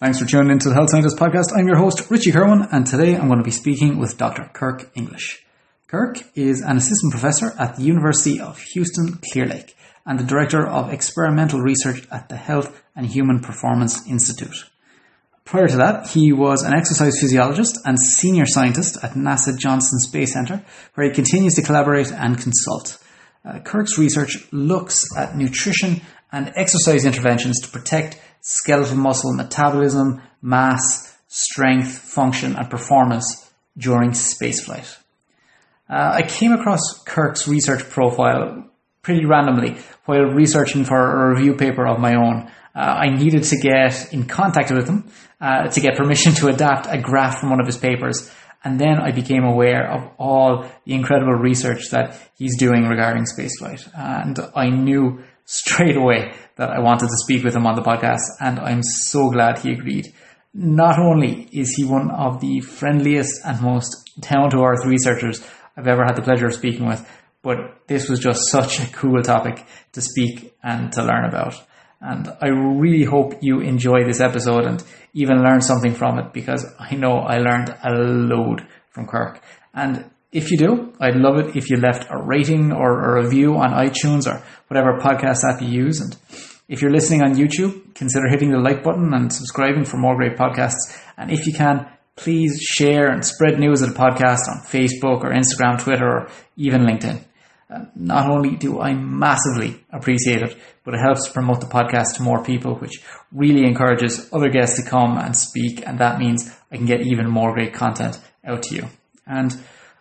Thanks for tuning into the Health Scientist Podcast. I'm your host, Richie Kerwin, and today I'm going to be speaking with Dr. Kirk English. Kirk is an assistant professor at the University of Houston Clear Lake and the director of experimental research at the Health and Human Performance Institute. Prior to that, he was an exercise physiologist and senior scientist at NASA Johnson Space Center, where he continues to collaborate and consult. Uh, Kirk's research looks at nutrition and exercise interventions to protect skeletal muscle metabolism, mass, strength, function, and performance during spaceflight. Uh, I came across Kirk's research profile pretty randomly while researching for a review paper of my own. Uh, I needed to get in contact with him uh, to get permission to adapt a graph from one of his papers. And then I became aware of all the incredible research that he's doing regarding spaceflight. And I knew straight away that I wanted to speak with him on the podcast, and I'm so glad he agreed. Not only is he one of the friendliest and most down to earth researchers I've ever had the pleasure of speaking with, but this was just such a cool topic to speak and to learn about. And I really hope you enjoy this episode and even learn something from it because I know I learned a load from Kirk. And if you do, I'd love it if you left a rating or a review on iTunes or whatever podcast app you use. And if you're listening on YouTube, consider hitting the like button and subscribing for more great podcasts. And if you can, please share and spread news of the podcast on Facebook or Instagram, Twitter, or even LinkedIn. Not only do I massively appreciate it, but it helps promote the podcast to more people, which really encourages other guests to come and speak. And that means I can get even more great content out to you. And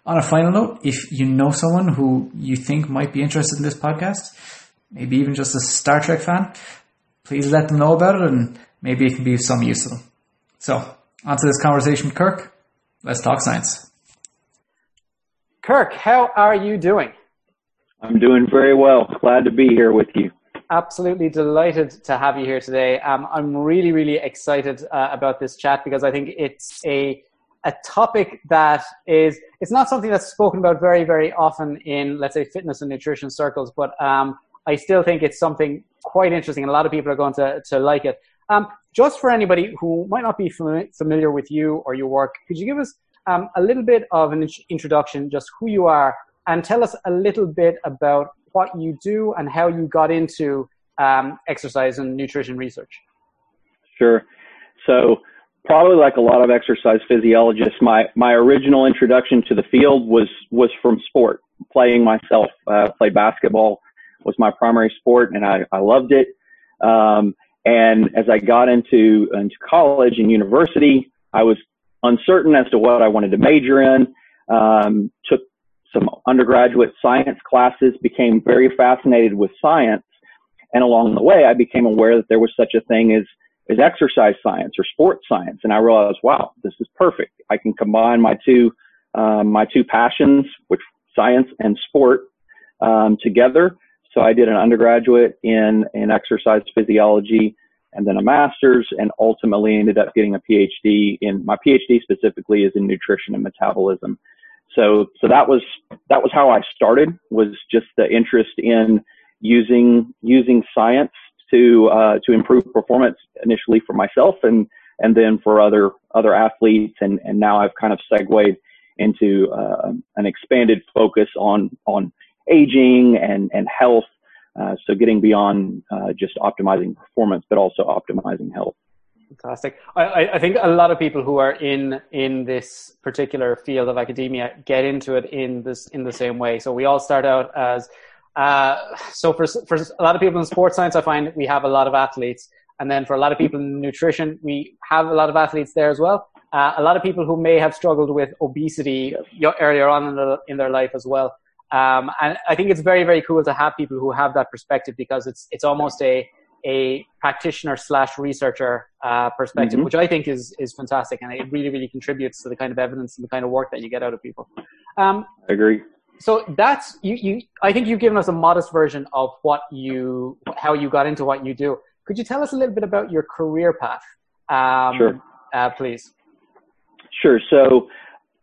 on a final note, if you know someone who you think might be interested in this podcast, maybe even just a Star Trek fan, please let them know about it and maybe it can be of some use to them. So, on to this conversation with Kirk. Let's talk science. Kirk, how are you doing? I'm doing very well. Glad to be here with you. Absolutely delighted to have you here today. Um, I'm really, really excited uh, about this chat because I think it's a a topic that is it's not something that's spoken about very very often in let's say fitness and nutrition circles but um, i still think it's something quite interesting and a lot of people are going to, to like it. Um, just for anybody who might not be familiar with you or your work could you give us um, a little bit of an introduction just who you are and tell us a little bit about what you do and how you got into um, exercise and nutrition research? Sure. So probably like a lot of exercise physiologists, my, my original introduction to the field was, was from sport, playing myself, uh, played basketball was my primary sport and I, I loved it. Um, and as I got into, into college and university, I was uncertain as to what I wanted to major in. Um, took some undergraduate science classes, became very fascinated with science. And along the way, I became aware that there was such a thing as is exercise science or sports science. And I realized, wow, this is perfect. I can combine my two, um, my two passions, which science and sport, um, together. So I did an undergraduate in, in exercise physiology and then a master's and ultimately ended up getting a PhD in my PhD specifically is in nutrition and metabolism. So, so that was, that was how I started was just the interest in using, using science to uh, to improve performance initially for myself and and then for other other athletes and and now I've kind of segued into uh, an expanded focus on on aging and and health. Uh, so getting beyond uh, just optimizing performance, but also optimizing health. Fantastic. I, I think a lot of people who are in in this particular field of academia get into it in this in the same way. So we all start out as uh, so for for a lot of people in sports science, I find we have a lot of athletes, and then for a lot of people in nutrition, we have a lot of athletes there as well. Uh, a lot of people who may have struggled with obesity earlier on in, the, in their life as well. Um, and I think it's very very cool to have people who have that perspective because it's it's almost a a practitioner slash researcher uh, perspective, mm-hmm. which I think is is fantastic, and it really really contributes to the kind of evidence and the kind of work that you get out of people. Um, I agree so that's you, you i think you've given us a modest version of what you how you got into what you do. Could you tell us a little bit about your career path? Um, sure. uh, please. Sure. So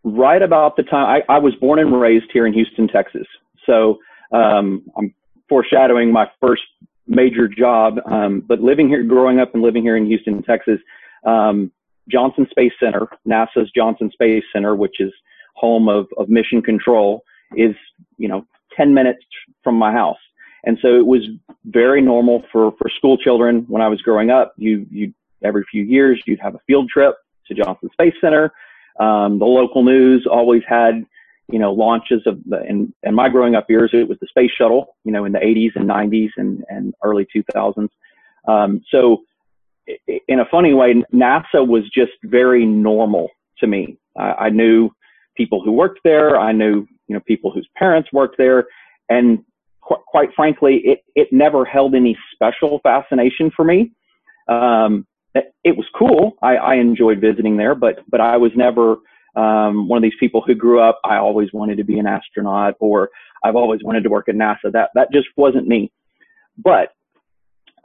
right about the time I, I, was born and raised here in houston texas. So um, i'm foreshadowing my first major job um, but living here growing up and living here in houston texas um, Johnson Space Center, NASA's Johnson Space Center, which is home of, of mission control, is, you know, 10 minutes from my house. And so it was very normal for, for school children when I was growing up. You, you, every few years, you'd have a field trip to Johnson Space Center. Um, the local news always had, you know, launches of the, in, in my growing up years, it was the space shuttle, you know, in the 80s and 90s and, and early 2000s. Um, so in a funny way, NASA was just very normal to me. I, I knew people who worked there. I knew, you know, people whose parents worked there. And qu- quite frankly, it, it never held any special fascination for me. Um, it, was cool. I, I enjoyed visiting there, but, but I was never, um, one of these people who grew up, I always wanted to be an astronaut or I've always wanted to work at NASA. That, that just wasn't me. But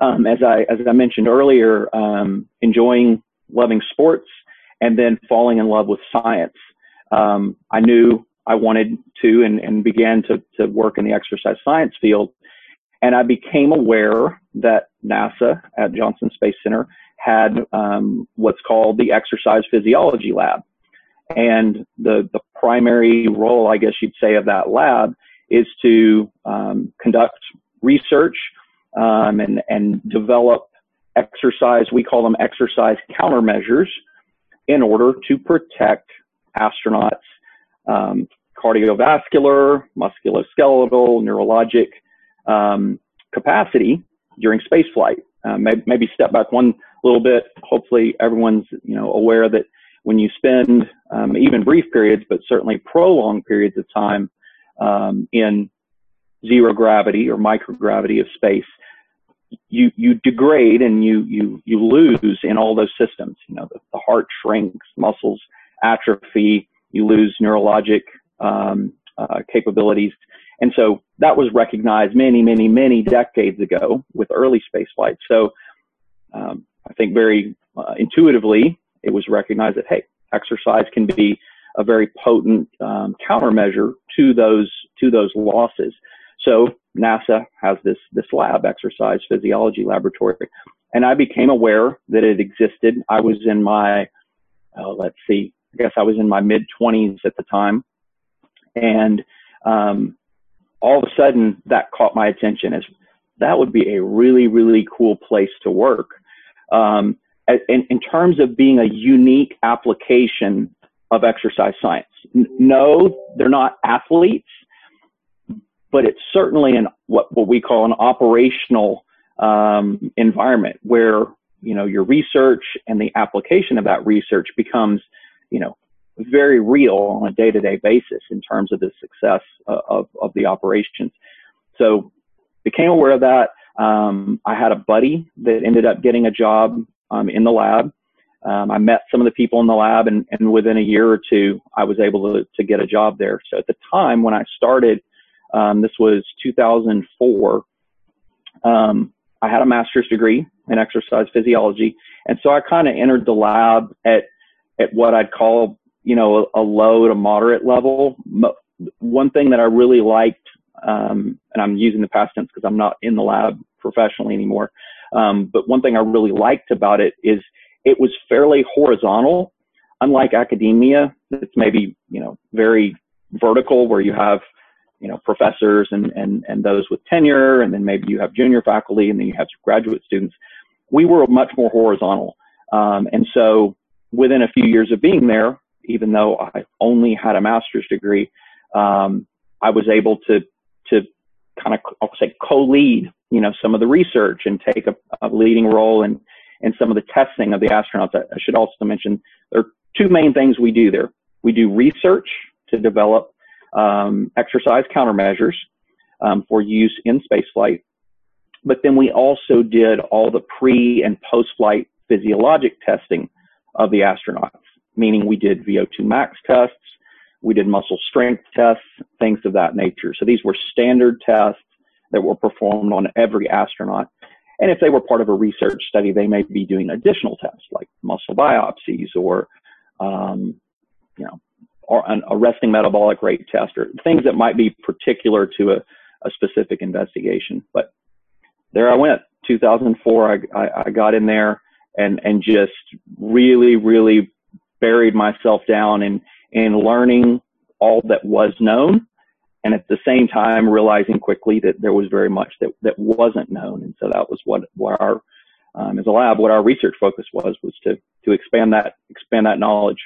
um, as I as I mentioned earlier, um, enjoying loving sports and then falling in love with science. Um, I knew I wanted to and, and began to, to work in the exercise science field. And I became aware that NASA at Johnson Space Center had um, what's called the Exercise Physiology Lab. And the, the primary role, I guess you'd say, of that lab is to um, conduct research um, and, and develop exercise, we call them exercise countermeasures, in order to protect astronauts' um, cardiovascular, musculoskeletal, neurologic um, capacity during spaceflight. Uh, maybe, maybe step back one little bit. Hopefully, everyone's you know aware that when you spend um, even brief periods, but certainly prolonged periods of time um, in zero gravity or microgravity of space, you you degrade and you you you lose in all those systems. You know, the, the heart shrinks, muscles atrophy, you lose neurologic um, uh, capabilities, and so that was recognized many many many decades ago with early space flight. So um, I think very uh, intuitively it was recognized that hey, exercise can be a very potent um, countermeasure to those to those losses. So NASA has this this lab, exercise physiology laboratory, and I became aware that it existed. I was in my uh, let's see, I guess I was in my mid 20s at the time, and um, all of a sudden that caught my attention as that would be a really really cool place to work. Um, in, in terms of being a unique application of exercise science. No, they're not athletes but it's certainly an what what we call an operational um, environment where you know your research and the application of that research becomes you know very real on a day-to-day basis in terms of the success of, of the operations. So became aware of that. Um, I had a buddy that ended up getting a job um, in the lab. Um, I met some of the people in the lab, and, and within a year or two, I was able to, to get a job there. So at the time when I started um, this was 2004. Um, I had a master's degree in exercise physiology, and so I kind of entered the lab at at what I'd call you know a, a low to moderate level. One thing that I really liked, um, and I'm using the past tense because I'm not in the lab professionally anymore. Um, but one thing I really liked about it is it was fairly horizontal, unlike academia. It's maybe you know very vertical where you have you know, professors and, and, and those with tenure, and then maybe you have junior faculty, and then you have graduate students. We were much more horizontal. Um, and so within a few years of being there, even though I only had a master's degree, um, I was able to, to kind of, I'll say co-lead, you know, some of the research and take a, a leading role in, in some of the testing of the astronauts. I, I should also mention there are two main things we do there. We do research to develop um, exercise countermeasures um, for use in spaceflight. But then we also did all the pre and post flight physiologic testing of the astronauts, meaning we did VO2 max tests, we did muscle strength tests, things of that nature. So these were standard tests that were performed on every astronaut. And if they were part of a research study, they may be doing additional tests like muscle biopsies or, um, you know, or an, a resting metabolic rate test or things that might be particular to a, a specific investigation. But there I went. 2004, I, I, I got in there and and just really really buried myself down in in learning all that was known and at the same time realizing quickly that there was very much that, that wasn't known. And so that was what, what our, um, as a lab, what our research focus was, was to, to expand that, expand that knowledge.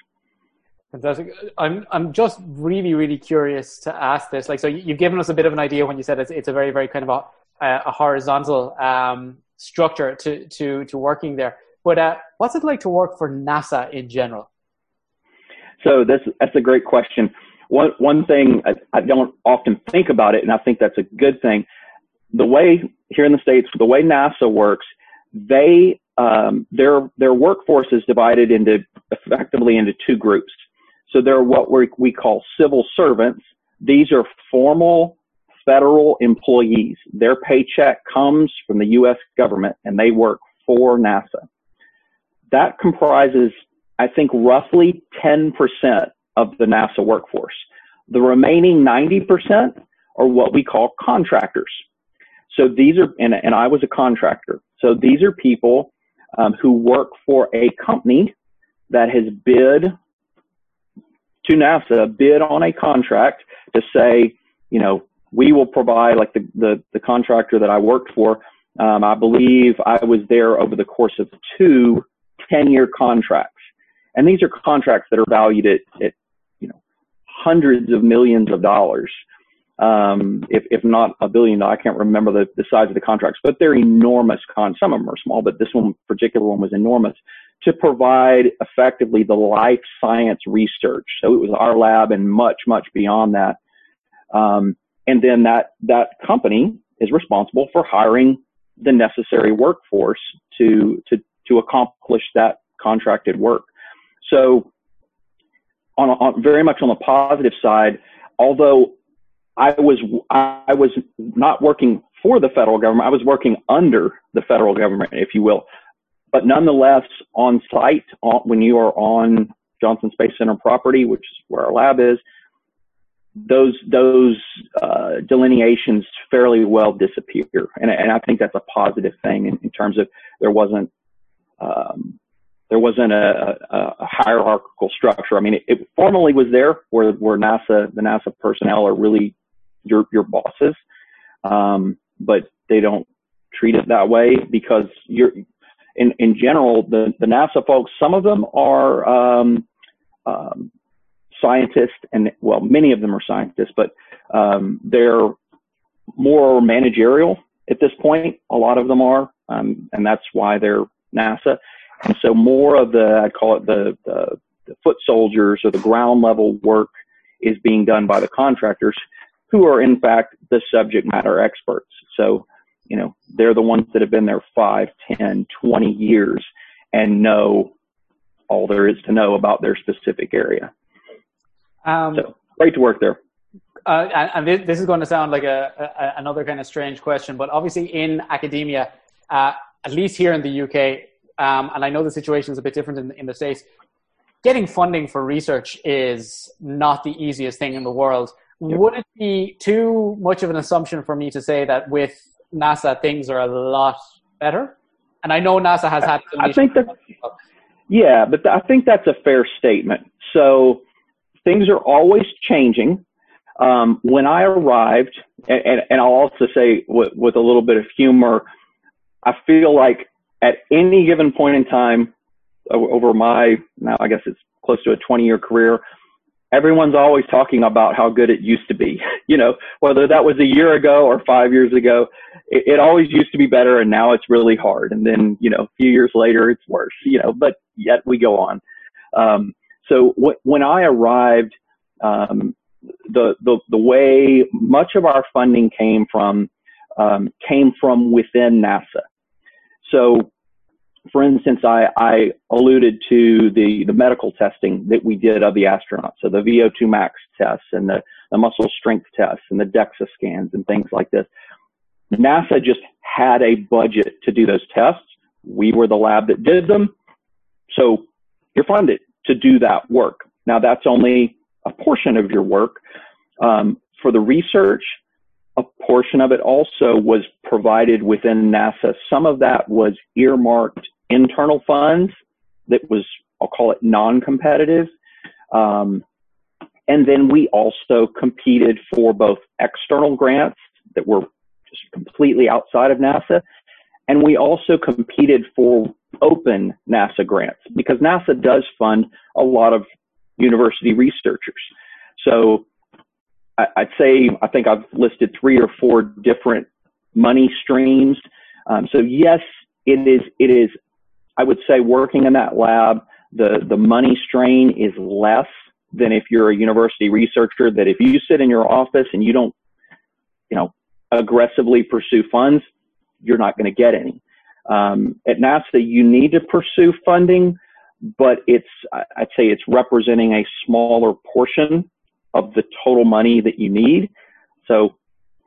Fantastic. I'm, I'm just really, really curious to ask this. Like, so you've given us a bit of an idea when you said it's, it's a very, very kind of a, a horizontal, um, structure to, to, to working there. But, uh, what's it like to work for NASA in general? So that's, that's a great question one one thing I, I don't often think about it, and I think that's a good thing. The way here in the states, the way NASA works, they um, their their workforce is divided into effectively into two groups. So there are what we we call civil servants. These are formal federal employees. Their paycheck comes from the U.S. government, and they work for NASA. That comprises, I think, roughly 10% of the NASA workforce. The remaining 90% are what we call contractors. So these are, and, and I was a contractor. So these are people um, who work for a company that has bid to NASA, bid on a contract to say, you know, we will provide like the, the, the contractor that I worked for. Um, I believe I was there over the course of two 10 year contracts. And these are contracts that are valued at, at hundreds of millions of dollars, um, if, if not a billion. I can't remember the, the size of the contracts, but they're enormous. Con- some of them are small, but this one particular one was enormous to provide effectively the life science research. So it was our lab and much, much beyond that. Um, and then that that company is responsible for hiring the necessary workforce to to to accomplish that contracted work. So on, on very much on the positive side, although I was I was not working for the federal government, I was working under the federal government, if you will. But nonetheless, on site, on, when you are on Johnson Space Center property, which is where our lab is, those those uh, delineations fairly well disappear, and, and I think that's a positive thing in, in terms of there wasn't there wasn't a, a, a hierarchical structure. I mean, it, it, formally was there where, where NASA, the NASA personnel are really your, your bosses. Um, but they don't treat it that way because you're, in, in general, the, the NASA folks, some of them are, um, um, scientists and well, many of them are scientists, but, um, they're more managerial at this point. A lot of them are, um, and that's why they're NASA. And so more of the, I call it the, the, the foot soldiers or the ground level work is being done by the contractors who are in fact the subject matter experts. So, you know, they're the ones that have been there five, ten, twenty years and know all there is to know about their specific area. Um, so great to work there. Uh, and this is going to sound like a, a, another kind of strange question, but obviously in academia, uh, at least here in the UK, um, and I know the situation is a bit different in, in the States, getting funding for research is not the easiest thing in the world. Yep. Would it be too much of an assumption for me to say that with NASA things are a lot better? And I know NASA has had. I think that. Yeah, but I think that's a fair statement. So things are always changing. Um, when I arrived, and, and, and I'll also say with, with, a little bit of humor, I feel like at any given point in time over my now I guess it's close to a 20 year career, everyone's always talking about how good it used to be. you know, whether that was a year ago or five years ago, it, it, always used to be better and now it's really hard. And then, you know, a few years later it's worse, you know, but yet we go on. Um, so w- when I arrived, um, the, the, the way much of our funding came from, um, came from within NASA. So, for instance, I, I alluded to the, the medical testing that we did of the astronauts. So the VO2 max tests and the, the muscle strength tests and the DEXA scans and things like this. NASA just had a budget to do those tests. We were the lab that did them. So you're funded to do that work. Now that's only a portion of your work. Um, for the research, a portion of it also was provided within NASA. Some of that was earmarked internal funds that was, I'll call it non-competitive. Um, and then we also competed for both external grants that were just completely outside of NASA. And we also competed for open NASA grants because NASA does fund a lot of university researchers. So I'd say I think I've listed three or four different money streams. Um, so yes, it is. It is. I would say working in that lab, the the money strain is less than if you're a university researcher. That if you sit in your office and you don't, you know, aggressively pursue funds, you're not going to get any. Um, at NASA, you need to pursue funding, but it's I'd say it's representing a smaller portion of the total money that you need. So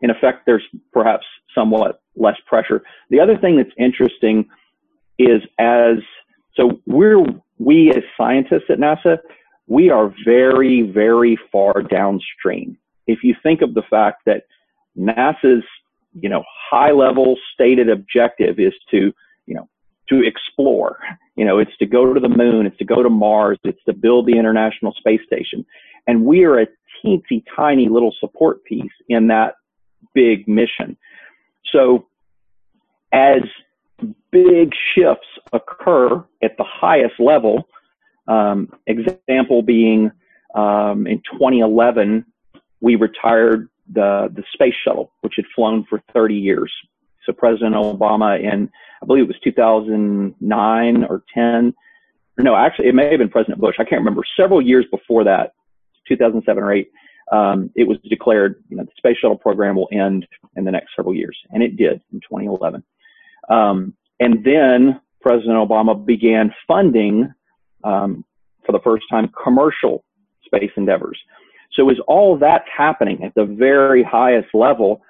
in effect, there's perhaps somewhat less pressure. The other thing that's interesting is as so we're we as scientists at NASA, we are very, very far downstream. If you think of the fact that NASA's, you know, high level stated objective is to, you know, to explore. You know, it's to go to the moon, it's to go to Mars, it's to build the International Space Station. And we are a teensy tiny little support piece in that big mission. So as big shifts occur at the highest level, um, example being um, in 2011, we retired the, the space shuttle, which had flown for 30 years. So President Obama in, I believe it was 2009 or 10, no, actually it may have been President Bush. I can't remember. Several years before that, 2007 or 8, um, it was declared, you know, the space shuttle program will end in the next several years, and it did in 2011. Um, and then President Obama began funding, um, for the first time, commercial space endeavors. So as all that's happening at the very highest level,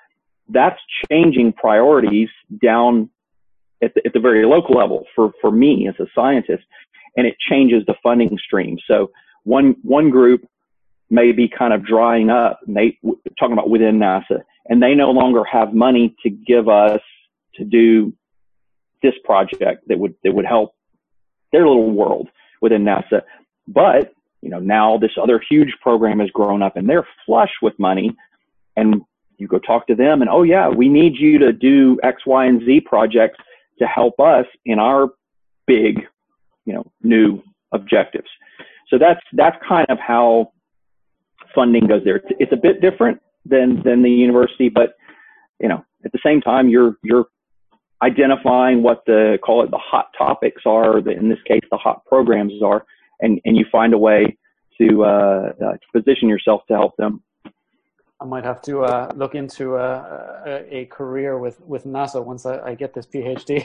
that's changing priorities down at the, at the very local level for, for me as a scientist, and it changes the funding stream. So one one group may be kind of drying up. They talking about within NASA, and they no longer have money to give us to do this project that would that would help their little world within NASA. But you know now this other huge program has grown up, and they're flush with money, and you go talk to them, and oh yeah, we need you to do X, Y, and Z projects to help us in our big, you know, new objectives. So that's that's kind of how funding goes there. It's a bit different than than the university, but you know, at the same time, you're you're identifying what the call it the hot topics are. The, in this case, the hot programs are, and and you find a way to, uh, uh, to position yourself to help them. I might have to uh, look into uh, a, a, career with, with NASA once I, I get this PhD.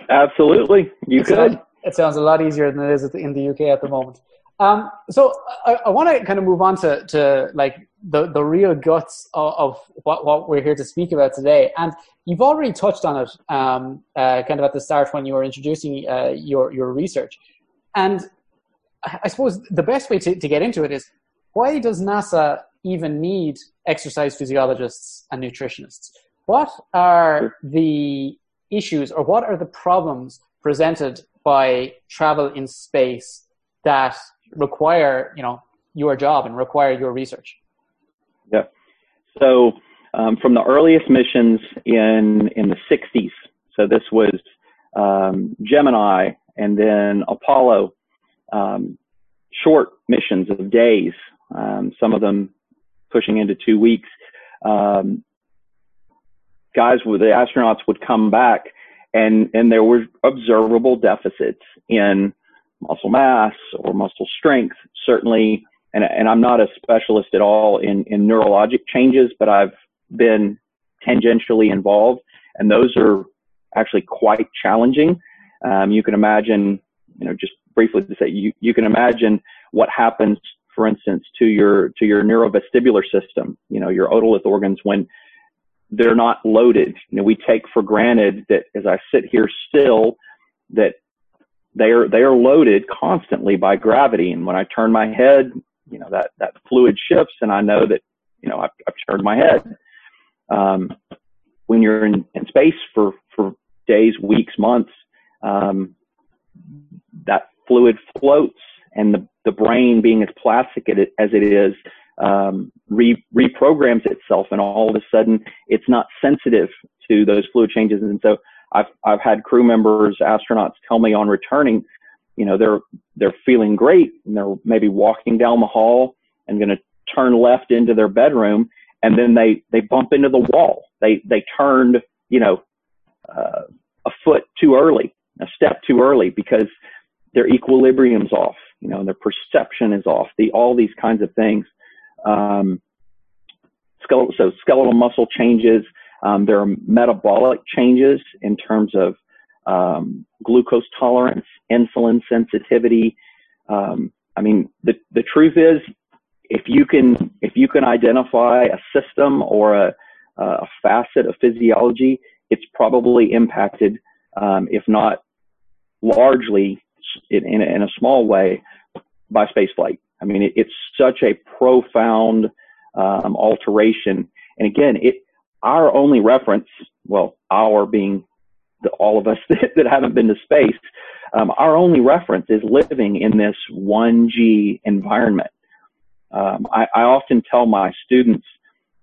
Absolutely, you it could. Sounds, it sounds a lot easier than it is in the UK at the moment. Um, so I, I want to kind of move on to, to like the, the real guts of, of, what, what we're here to speak about today. And you've already touched on it um, uh, kind of at the start when you were introducing uh, your, your research. And I suppose the best way to, to get into it is why does NASA even need exercise physiologists and nutritionists? What are the issues or what are the problems presented by travel in space that require you know your job and require your research. Yeah. So um, from the earliest missions in in the 60s, so this was um, Gemini and then Apollo, um, short missions of days, um, some of them pushing into two weeks. Um, guys, with the astronauts would come back, and and there were observable deficits in muscle mass or muscle strength. Certainly, and, and I'm not a specialist at all in, in neurologic changes, but I've been tangentially involved, and those are actually quite challenging. Um, you can imagine, you know, just briefly to say, you, you can imagine what happens, for instance, to your to your neurovestibular system, you know, your otolith organs when they're not loaded. You know, we take for granted that as I sit here still, that they are they are loaded constantly by gravity. And when I turn my head, you know that that fluid shifts, and I know that you know I've, I've turned my head. Um, when you're in, in space for for days, weeks, months, um, that fluid floats and the, the brain being as plastic as it is um, re- reprograms itself and all of a sudden it's not sensitive to those fluid changes and so I've I've had crew members astronauts tell me on returning you know they're they're feeling great and they're maybe walking down the hall and going to turn left into their bedroom and then they they bump into the wall. They they turned you know uh, a foot too early a step too early because their equilibrium's off you know their perception is off the all these kinds of things. Um, so skeletal muscle changes um, there are metabolic changes in terms of um, glucose tolerance, insulin sensitivity. Um, I mean, the the truth is, if you can if you can identify a system or a, a facet of physiology, it's probably impacted, um, if not largely, in, in, in, a small way, by spaceflight. I mean, it, it's such a profound um, alteration, and again, it our only reference, well, our being the, all of us that, that, haven't been to space, um, our only reference is living in this 1G environment. Um, I, I, often tell my students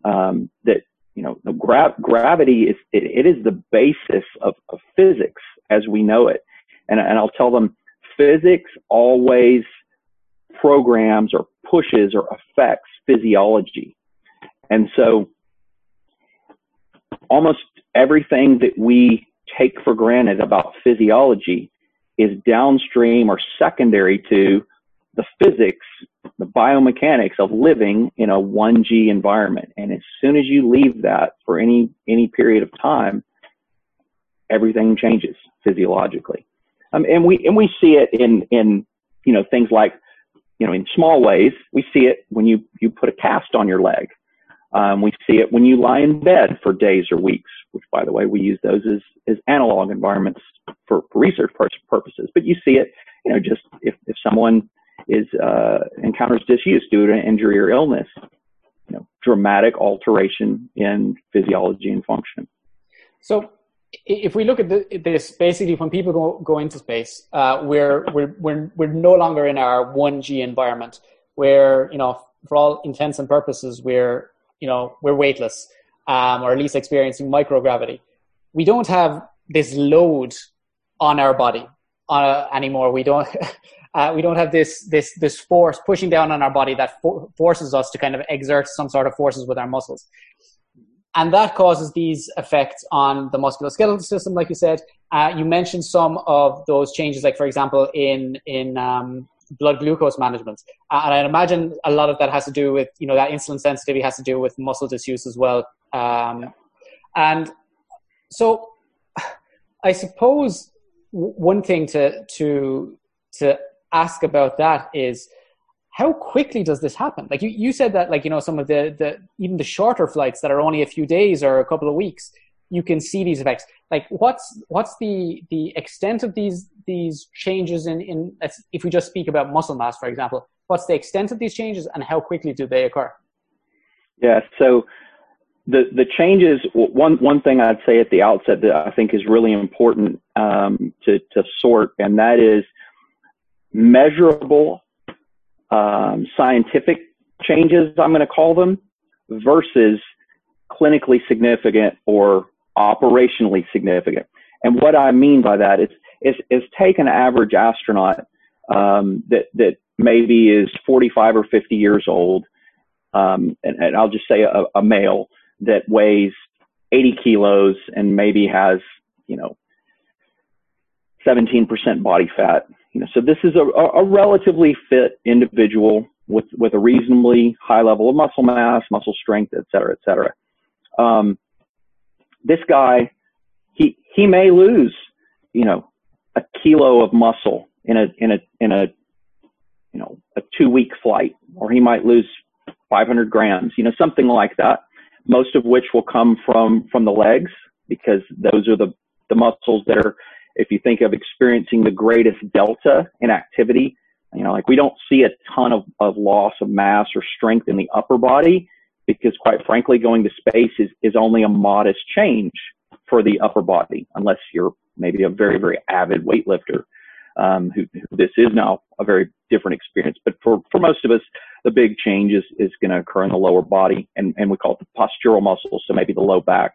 um, that you know gra- gravity is it, it is the basis of, of physics as we know it, and, and I'll tell them physics always programs or pushes or affects physiology, and so almost everything that we take for granted about physiology is downstream or secondary to the physics, the biomechanics of living in a 1G environment. And as soon as you leave that for any, any period of time, everything changes physiologically. Um, and we, and we see it in, in, you know, things like, you know, in small ways, we see it when you, you put a cast on your leg. Um, we see it when you lie in bed for days or weeks, which, by the way, we use those as, as analog environments for, for research purposes. But you see it, you know, just if, if someone is uh, encounters disuse due to an injury or illness, you know, dramatic alteration in physiology and function. So, if we look at the, this, basically, when people go, go into space, uh, we're, we're, we're, we're no longer in our 1G environment where, you know, for all intents and purposes, we're you know we're weightless um, or at least experiencing microgravity. We don't have this load on our body uh, anymore. We don't uh, we don't have this this this force pushing down on our body that for- forces us to kind of exert some sort of forces with our muscles. And that causes these effects on the musculoskeletal system like you said. Uh, you mentioned some of those changes like for example in in um, blood glucose management. And I imagine a lot of that has to do with, you know, that insulin sensitivity has to do with muscle disuse as well. Um, and so I suppose one thing to, to, to ask about that is how quickly does this happen? Like you, you said that, like, you know, some of the, the, even the shorter flights that are only a few days or a couple of weeks, you can see these effects. Like, what's what's the the extent of these these changes in in if we just speak about muscle mass, for example? What's the extent of these changes, and how quickly do they occur? Yeah, so the the changes. One one thing I'd say at the outset that I think is really important um, to to sort, and that is measurable um, scientific changes. I'm going to call them versus clinically significant or operationally significant. And what I mean by that is, is, is take an average astronaut um, that, that maybe is 45 or 50 years old, um, and, and, I'll just say a, a, male that weighs 80 kilos and maybe has, you know, 17% body fat. You know, so this is a, a relatively fit individual with, with a reasonably high level of muscle mass, muscle strength, et cetera, et cetera. Um, this guy, he he may lose, you know, a kilo of muscle in a in a in a you know a two week flight, or he might lose 500 grams, you know, something like that. Most of which will come from from the legs because those are the the muscles that are, if you think of experiencing the greatest delta in activity, you know, like we don't see a ton of, of loss of mass or strength in the upper body because quite frankly, going to space is, is only a modest change for the upper body, unless you're maybe a very, very avid weightlifter, um, who, who, this is now a very different experience. But for, for most of us, the big change is, is going to occur in the lower body, and, and we call it the postural muscles, so maybe the low back,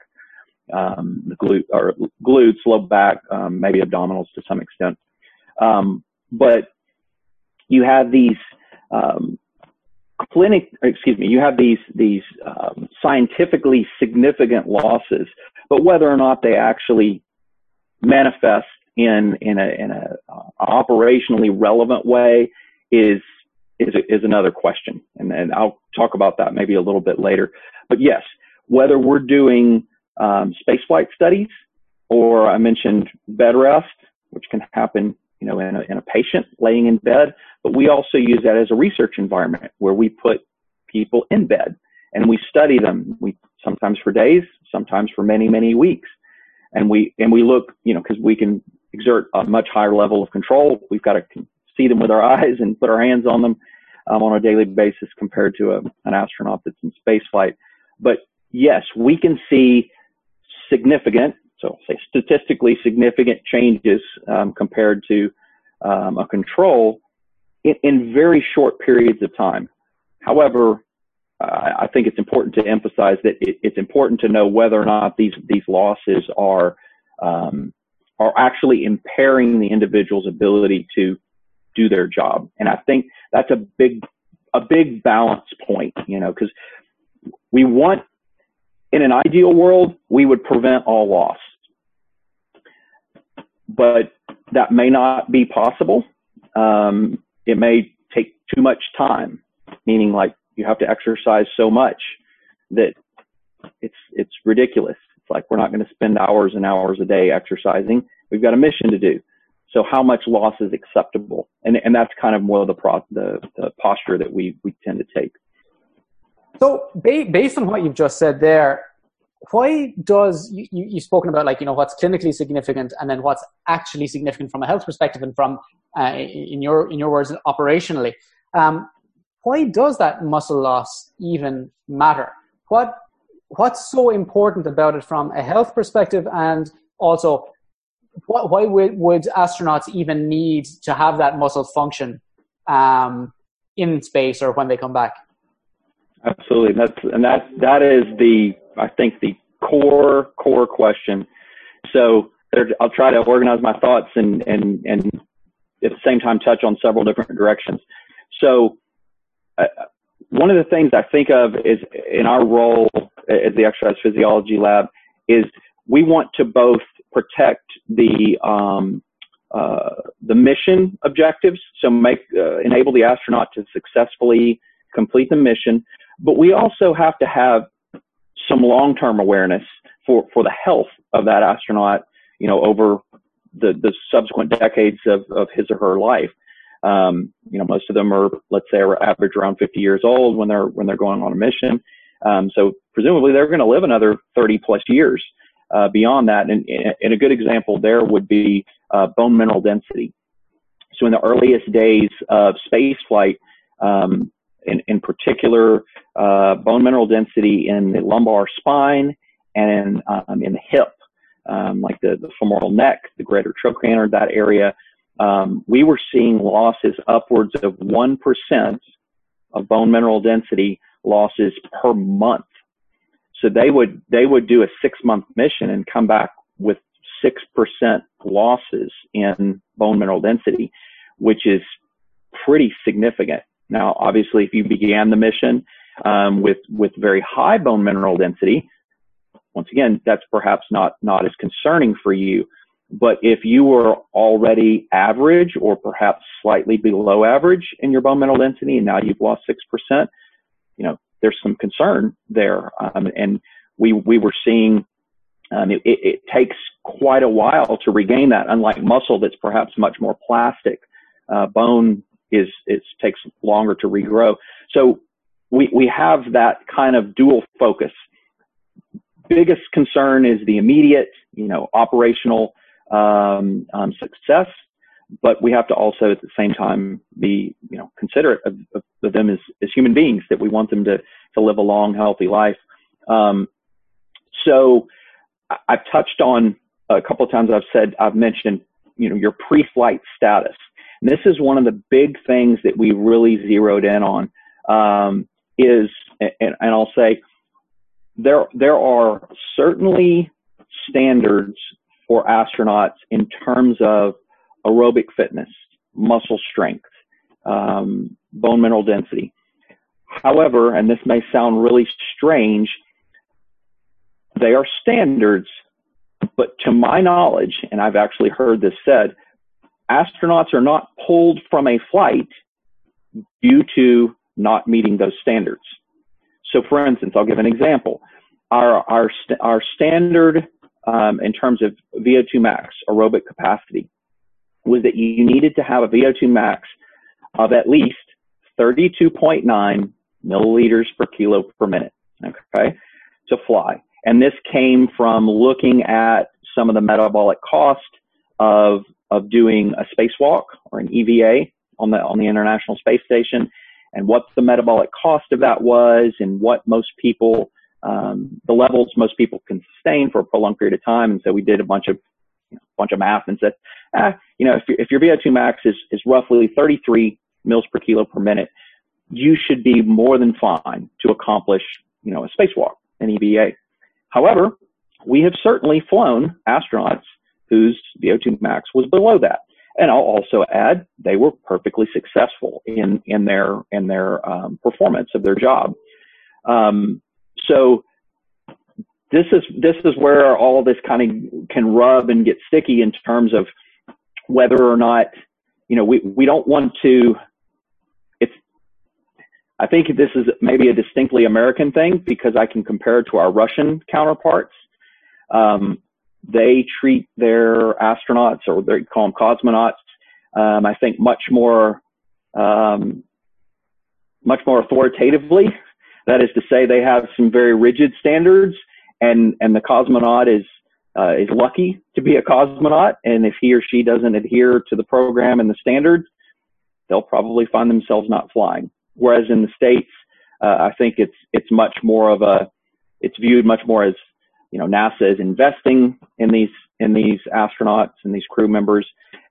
um, the glute or glutes, low back, um, maybe abdominals to some extent. Um, but you have these um, clinic, excuse me, you have these these um, scientifically significant losses, but whether or not they actually manifest in in a in a uh, operationally relevant way is is is another question, and and I'll talk about that maybe a little bit later. But yes, whether we're doing um, spaceflight studies, or I mentioned bed rest, which can happen, you know, in a, in a patient laying in bed, but we also use that as a research environment where we put people in bed and we study them. We sometimes for days, sometimes for many, many weeks. And we, and we look, you know, cause we can exert a much higher level of control. We've got to see them with our eyes and put our hands on them um, on a daily basis compared to a, an astronaut that's in space flight. But yes, we can see significant, so say statistically significant changes um, compared to um, a control in, in, very short periods of time. However, uh, I think it's important to emphasize that it, it's important to know whether or not these these losses are um, are actually impairing the individual's ability to do their job. And I think that's a big a big balance point, you know, because we want in an ideal world, we would prevent all loss. But that may not be possible. Um, it may take too much time, meaning like you have to exercise so much that it's it's ridiculous. It's like we're not going to spend hours and hours a day exercising. We've got a mission to do. So how much loss is acceptable? And and that's kind of more the pro, the, the posture that we we tend to take. So based on what you've just said there, why does you, you you've spoken about like you know what's clinically significant and then what's actually significant from a health perspective and from uh, in your in your words operationally. Um, why does that muscle loss even matter? What what's so important about it from a health perspective and also what, why would, would astronauts even need to have that muscle function um, in space or when they come back? Absolutely, that's and that that is the I think the core core question. So there, I'll try to organize my thoughts and and and at the same time touch on several different directions. So uh, one of the things I think of is in our role at the exercise physiology lab is we want to both protect the um, uh, the mission objectives, so make uh, enable the astronaut to successfully complete the mission, but we also have to have some long-term awareness for, for the health of that astronaut, you know, over the, the subsequent decades of, of his or her life. Um, you know, most of them are, let's say, are average around 50 years old when they're when they're going on a mission. Um, so presumably they're going to live another 30 plus years uh, beyond that. And, and, a good example there would be uh, bone mineral density. So in the earliest days of space flight, um, in, in particular, uh, bone mineral density in the lumbar spine and um, in the hip, um, like the, the, femoral neck, the greater trochanter, that area. Um, we were seeing losses upwards of 1% of bone mineral density losses per month. So they would, they would do a six month mission and come back with 6% losses in bone mineral density, which is pretty significant. Now, obviously, if you began the mission um, with with very high bone mineral density, once again, that's perhaps not not as concerning for you. But if you were already average or perhaps slightly below average in your bone mineral density, and now you've lost six percent, you know there's some concern there. Um, and we we were seeing um, it, it, takes quite a while to regain that, unlike muscle that's perhaps much more plastic. Uh, bone is it takes longer to regrow. So we we have that kind of dual focus. Biggest concern is the immediate, you know, operational um, um, success, but we have to also at the same time be, you know, considerate of, of, them as, as human beings that we want them to to live a long, healthy life. Um, so I've touched on a couple of times I've said I've mentioned you know your pre-flight status. And this is one of the big things that we really zeroed in on. Um, is and, and I'll say there there are certainly standards for astronauts in terms of aerobic fitness, muscle strength, um, bone mineral density. However, and this may sound really strange, they are standards, but to my knowledge, and I've actually heard this said, astronauts are not pulled from a flight due to not meeting those standards. So, for instance, I'll give an example. Our our st- our standard um, in terms of VO2 max aerobic capacity was that you needed to have a VO2 max of at least 32.9 milliliters per kilo per minute. Okay, to fly, and this came from looking at some of the metabolic cost of of doing a spacewalk or an EVA on the on the International Space Station, and what the metabolic cost of that was, and what most people um, the levels most people can sustain for a prolonged period of time. And so we did a bunch of you know, bunch of math and said, ah, you know, if, if your VO2 max is, is roughly 33 mils per kilo per minute, you should be more than fine to accomplish, you know, a spacewalk, an EVA. However, we have certainly flown astronauts whose VO2 max was below that. And I'll also add they were perfectly successful in in their in their um, performance of their job. Um, so this is this is where all this kind of can rub and get sticky in terms of whether or not you know we we don't want to. It's I think this is maybe a distinctly American thing because I can compare it to our Russian counterparts. Um, they treat their astronauts, or they call them cosmonauts, um, I think much more, um, much more authoritatively. That is to say, they have some very rigid standards, and and the cosmonaut is uh, is lucky to be a cosmonaut. And if he or she doesn't adhere to the program and the standards, they'll probably find themselves not flying. Whereas in the states, uh, I think it's it's much more of a it's viewed much more as you know NASA is investing in these in these astronauts and these crew members,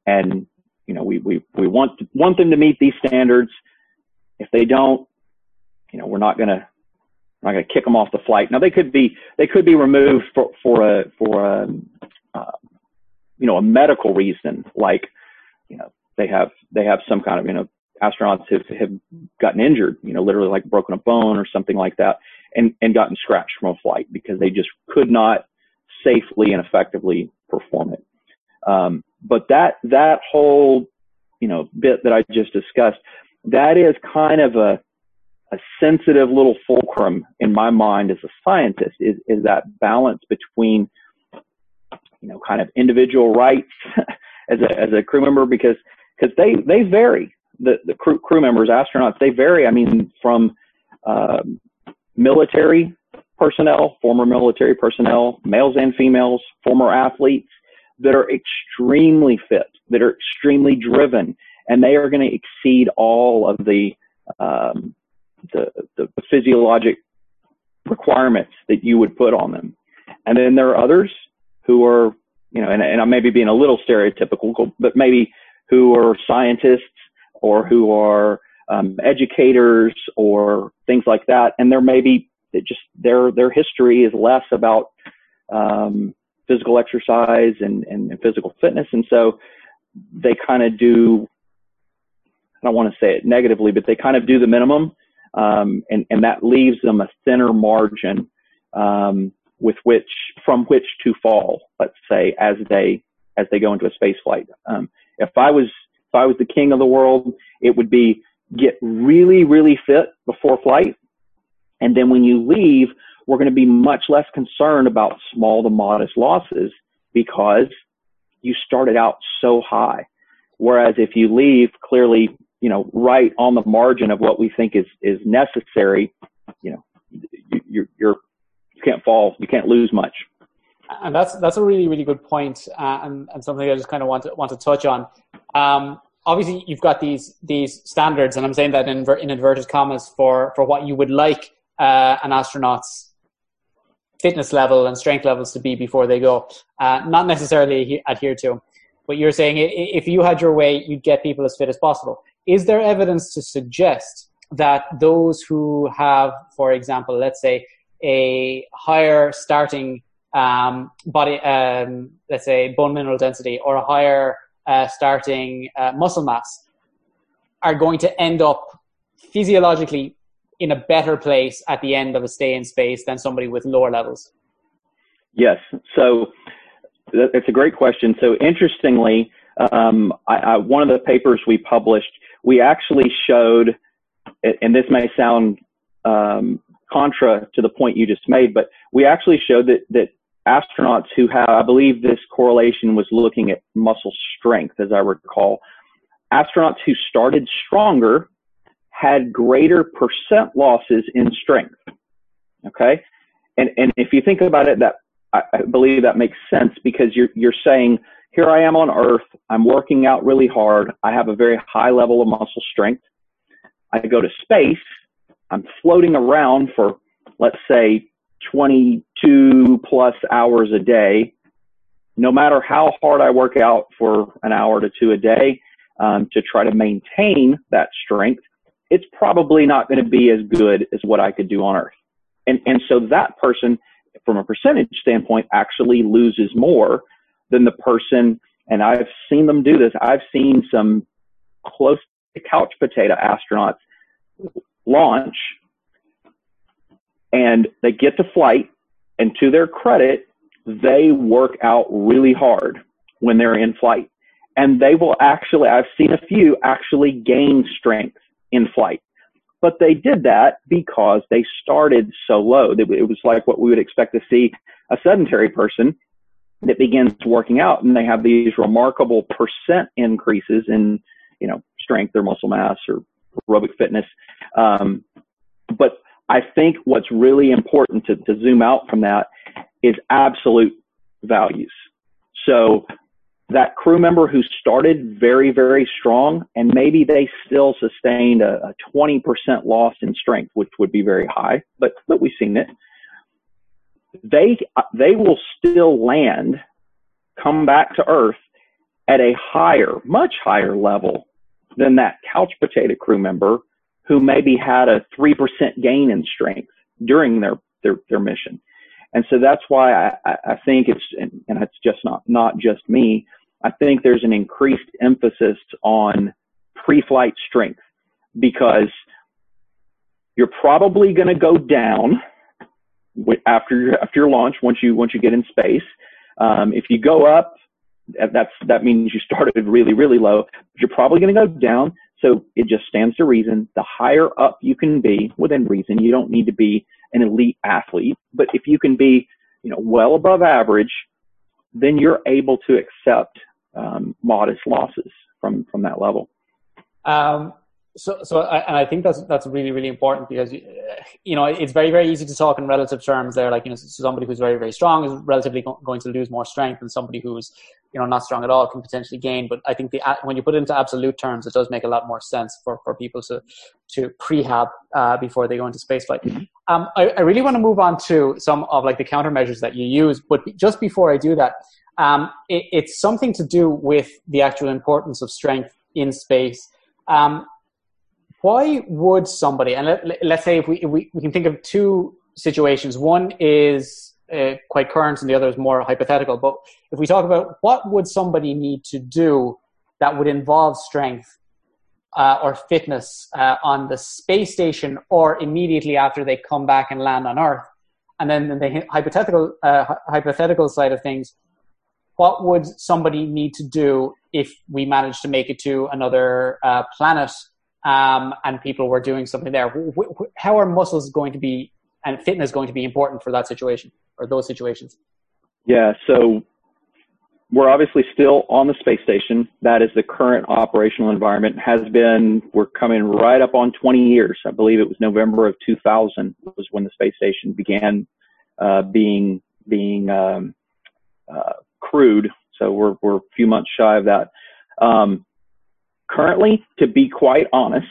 and you know we we we want want them to meet these standards. If they don't, you know we're not gonna we're not gonna kick them off the flight. Now they could be they could be removed for for a for a uh, you know a medical reason, like you know they have they have some kind of you know astronauts have, have gotten injured, you know, literally like broken a bone or something like that, and, and gotten scratched from a flight because they just could not safely and effectively perform it. Um, but that that whole you know bit that I just discussed, that is kind of a a sensitive little fulcrum in my mind as a scientist is is that balance between you know kind of individual rights as a as a crew member because because they they vary the, the crew, crew members, astronauts, they vary. I mean, from um, military personnel, former military personnel, males and females, former athletes that are extremely fit, that are extremely driven, and they are going to exceed all of the, um, the, the physiologic requirements that you would put on them. And then there are others who are, you know, and, and I may be being a little stereotypical, but maybe who are scientists or who are um, educators or things like that, and there may be just their their history is less about um, physical exercise and, and, physical fitness, and so they kind of do. I don't want to say it negatively, but they kind of do the minimum, um, and and that leaves them a thinner margin um, with which from which to fall. Let's say as they as they go into a space flight. Um, if I was if I was the king of the world, it would be get really, really fit before flight. And then when you leave, we're going to be much less concerned about small to modest losses because you started out so high. Whereas if you leave clearly, you know, right on the margin of what we think is, is necessary, you know, you, you're, you're, you can't fall, you can't lose much. And that's that's a really really good point, uh, and and something I just kind of want to want to touch on. Um, obviously you've got these these standards, and I'm saying that in, in inverted commas for for what you would like uh, an astronaut's fitness level and strength levels to be before they go. Uh, not necessarily adhere to. But you're saying if you had your way, you'd get people as fit as possible. Is there evidence to suggest that those who have, for example, let's say a higher starting um, body, um, let's say bone mineral density, or a higher uh, starting uh, muscle mass, are going to end up physiologically in a better place at the end of a stay in space than somebody with lower levels? Yes. So it's a great question. So interestingly, um, I, I, one of the papers we published, we actually showed, and this may sound um, contra to the point you just made, but we actually showed that that astronauts who have, I believe this correlation was looking at muscle strength, as I recall, astronauts who started stronger had greater percent losses in strength. Okay. And, and if you think about it, that I, I believe that makes sense because you're, you're saying, here I am on earth. I'm working out really hard. I have a very high level of muscle strength. I go to space. I'm floating around for, let's say, 22 plus hours a day. No matter how hard I work out for an hour to two a day um, to try to maintain that strength, it's probably not going to be as good as what I could do on earth. And, and so that person, from a percentage standpoint, actually loses more than the person, and I've seen them do this. I've seen some close to couch potato astronauts launch and they get to flight and to their credit, they work out really hard when they're in flight. And they will actually, I've seen a few actually gain strength in flight. But they did that because they started so low. It was like what we would expect to see a sedentary person that begins working out and they have these remarkable percent increases in, you know, strength or muscle mass or aerobic fitness. Um, but I think what's really important to, to zoom out from that is absolute values. So that crew member who started very, very strong and maybe they still sustained a, a 20% loss in strength, which would be very high, but, but we've seen it. They, they will still land, come back to earth at a higher, much higher level than that couch potato crew member who maybe had a 3% gain in strength during their, their, their mission. And so that's why I, I think it's, and, it's just not, not just me. I think there's an increased emphasis on pre-flight strength because you're probably going to go down after your, after your launch once you, once you get in space. Um, if you go up, that's, that means you started really, really low. You're probably going to go down. So it just stands to reason. The higher up you can be within reason, you don't need to be an elite athlete, but if you can be, you know, well above average, then you're able to accept um, modest losses from from that level. Um, so, so, I, and I think that's that's really really important because you know it's very very easy to talk in relative terms. There, like you know, somebody who's very very strong is relatively going to lose more strength, and somebody who's you know not strong at all can potentially gain. But I think the when you put it into absolute terms, it does make a lot more sense for for people to to prehab uh, before they go into spaceflight. Mm-hmm. Um, I, I really want to move on to some of like the countermeasures that you use, but just before I do that, um, it, it's something to do with the actual importance of strength in space. Um, why would somebody, and let, us say if we, if we, we can think of two situations, one is uh, quite current and the other is more hypothetical, but if we talk about what would somebody need to do that would involve strength uh, or fitness uh, on the space station or immediately after they come back and land on Earth, and then the hypothetical uh, hypothetical side of things, what would somebody need to do if we managed to make it to another uh, planet um, and people were doing something there. How are muscles going to be and fitness going to be important for that situation or those situations? Yeah, so we're obviously still on the space station. That is the current operational environment. Has been. We're coming right up on 20 years. I believe it was November of 2000 was when the space station began uh, being being um, uh, crewed. So we're we're a few months shy of that. Um, Currently, to be quite honest,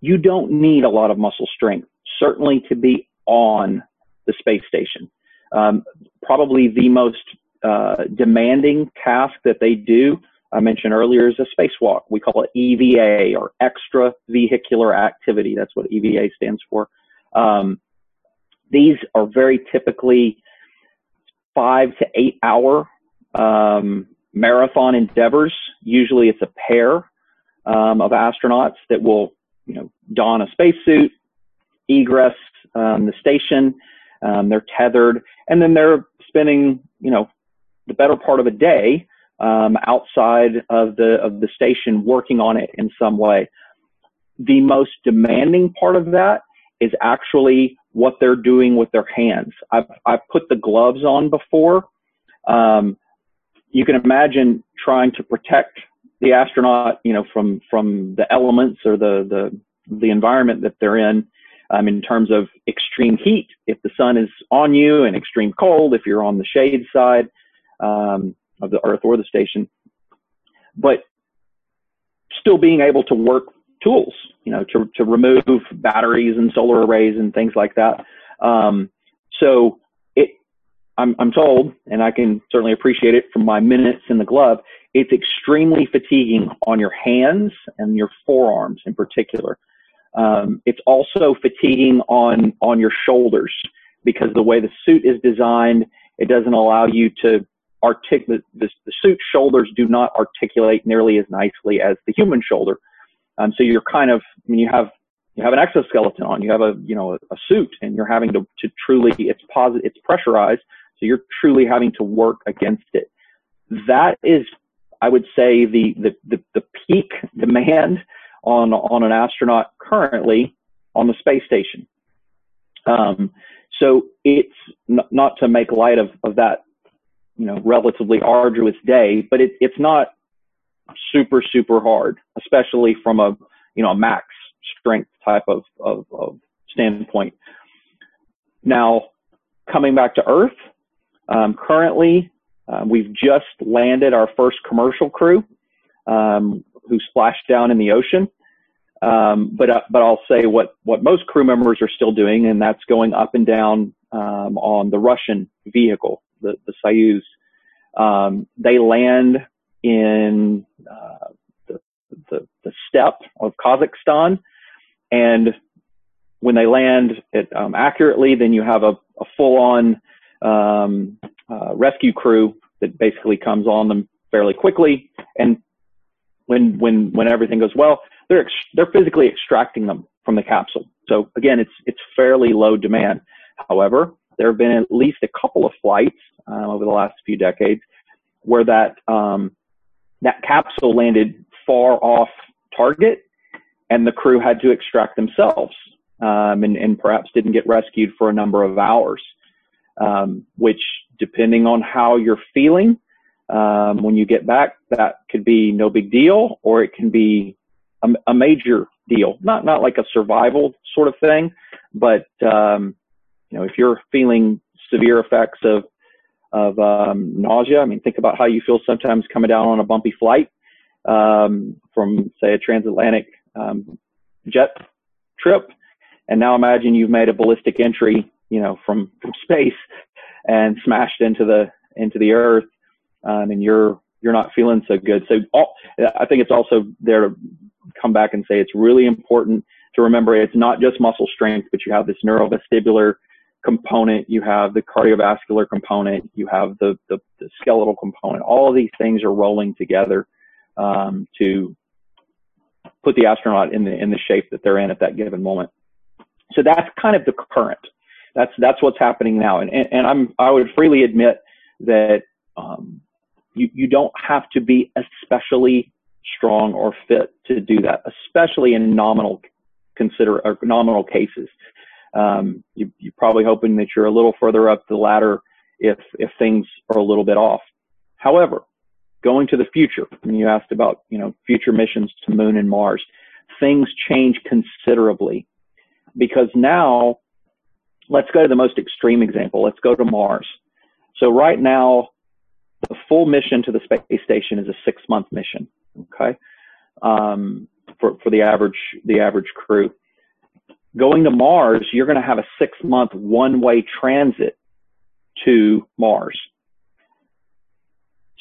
you don't need a lot of muscle strength, certainly to be on the space station. Um, probably the most uh, demanding task that they do, I mentioned earlier, is a spacewalk. We call it EVA or extra vehicular activity. That's what EVA stands for. Um, these are very typically five to eight hour um, marathon endeavors. Usually it's a pair um, of astronauts that will, you know, don a spacesuit, egress um, the station. Um, they're tethered, and then they're spending, you know, the better part of a day um, outside of the of the station working on it in some way. The most demanding part of that is actually what they're doing with their hands. I've I've put the gloves on before. Um, you can imagine trying to protect the astronaut, you know, from from the elements or the the the environment that they're in, um, in terms of extreme heat. If the sun is on you, and extreme cold if you're on the shade side um, of the Earth or the station, but still being able to work tools, you know, to to remove batteries and solar arrays and things like that. Um, so I'm, I'm told, and I can certainly appreciate it from my minutes in the glove, it's extremely fatiguing on your hands and your forearms in particular. Um, it's also fatiguing on, on your shoulders because the way the suit is designed, it doesn't allow you to articulate, the, the suit shoulders do not articulate nearly as nicely as the human shoulder. Um, so you're kind of, I mean, you have you have an exoskeleton on, you have a you know a, a suit, and you're having to to truly it's positive, it's pressurized, so you're truly having to work against it. That is, I would say, the, the, the, the peak demand on, on an astronaut currently on the space station. Um, so it's n- not to make light of, of that, you know, relatively arduous day, but it, it's not super, super hard, especially from a, you know, a max strength type of, of, of standpoint. Now, coming back to Earth, um, currently, uh, we've just landed our first commercial crew um, who splashed down in the ocean. Um, but uh, but I'll say what what most crew members are still doing, and that's going up and down um, on the Russian vehicle, the the Soyuz. Um, they land in uh, the, the the steppe of Kazakhstan, and when they land it um, accurately, then you have a, a full on um, uh, rescue crew that basically comes on them fairly quickly. And when when when everything goes well, they're ex- they're physically extracting them from the capsule. So again, it's it's fairly low demand. However, there have been at least a couple of flights uh, over the last few decades where that um, that capsule landed far off target, and the crew had to extract themselves, um, and, and perhaps didn't get rescued for a number of hours um, which depending on how you're feeling, um, when you get back, that could be no big deal, or it can be a, a major deal. Not not like a survival sort of thing, but um, you know, if you're feeling severe effects of of um, nausea, I mean, think about how you feel sometimes coming down on a bumpy flight um, from, say, a transatlantic um, jet trip, and now imagine you've made a ballistic entry you know, from, from space and smashed into the, into the earth. Um, and you're, you're not feeling so good. So all, I think it's also there to come back and say it's really important to remember it's not just muscle strength, but you have this neurovestibular component, you have the cardiovascular component, you have the, the, the skeletal component. All of these things are rolling together um, to put the astronaut in the in the shape that they're in at that given moment. So that's kind of the current. That's that's what's happening now, and and, and I'm I would freely admit that um, you you don't have to be especially strong or fit to do that, especially in nominal consider or nominal cases. Um, you, you're probably hoping that you're a little further up the ladder if if things are a little bit off. However, going to the future, and you asked about you know future missions to Moon and Mars, things change considerably because now let's go to the most extreme example. Let's go to Mars. So right now, the full mission to the space station is a six month mission. Okay. Um, for, for the average, the average crew going to Mars, you're going to have a six month one way transit to Mars.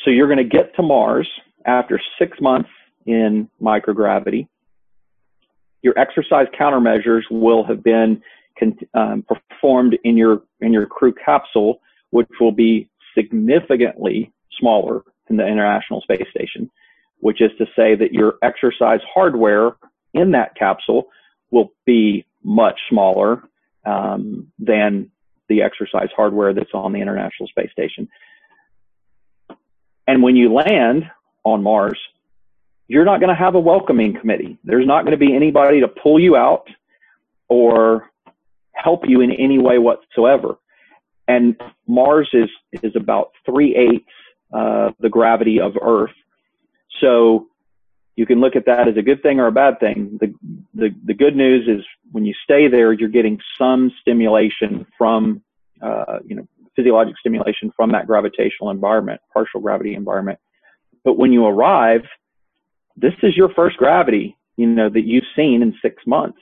So you're going to get to Mars after six months in microgravity. Your exercise countermeasures will have been um, performed in your in your crew capsule, which will be significantly smaller than the International Space Station, which is to say that your exercise hardware in that capsule will be much smaller um, than the exercise hardware that's on the International Space Station. And when you land on Mars, you're not going to have a welcoming committee. There's not going to be anybody to pull you out or help you in any way whatsoever. And Mars is is about three eighths uh, the gravity of Earth. So you can look at that as a good thing or a bad thing. The, the, the good news is when you stay there, you're getting some stimulation from, uh, you know, physiologic stimulation from that gravitational environment, partial gravity environment. But when you arrive, this is your first gravity, you know, that you've seen in six months.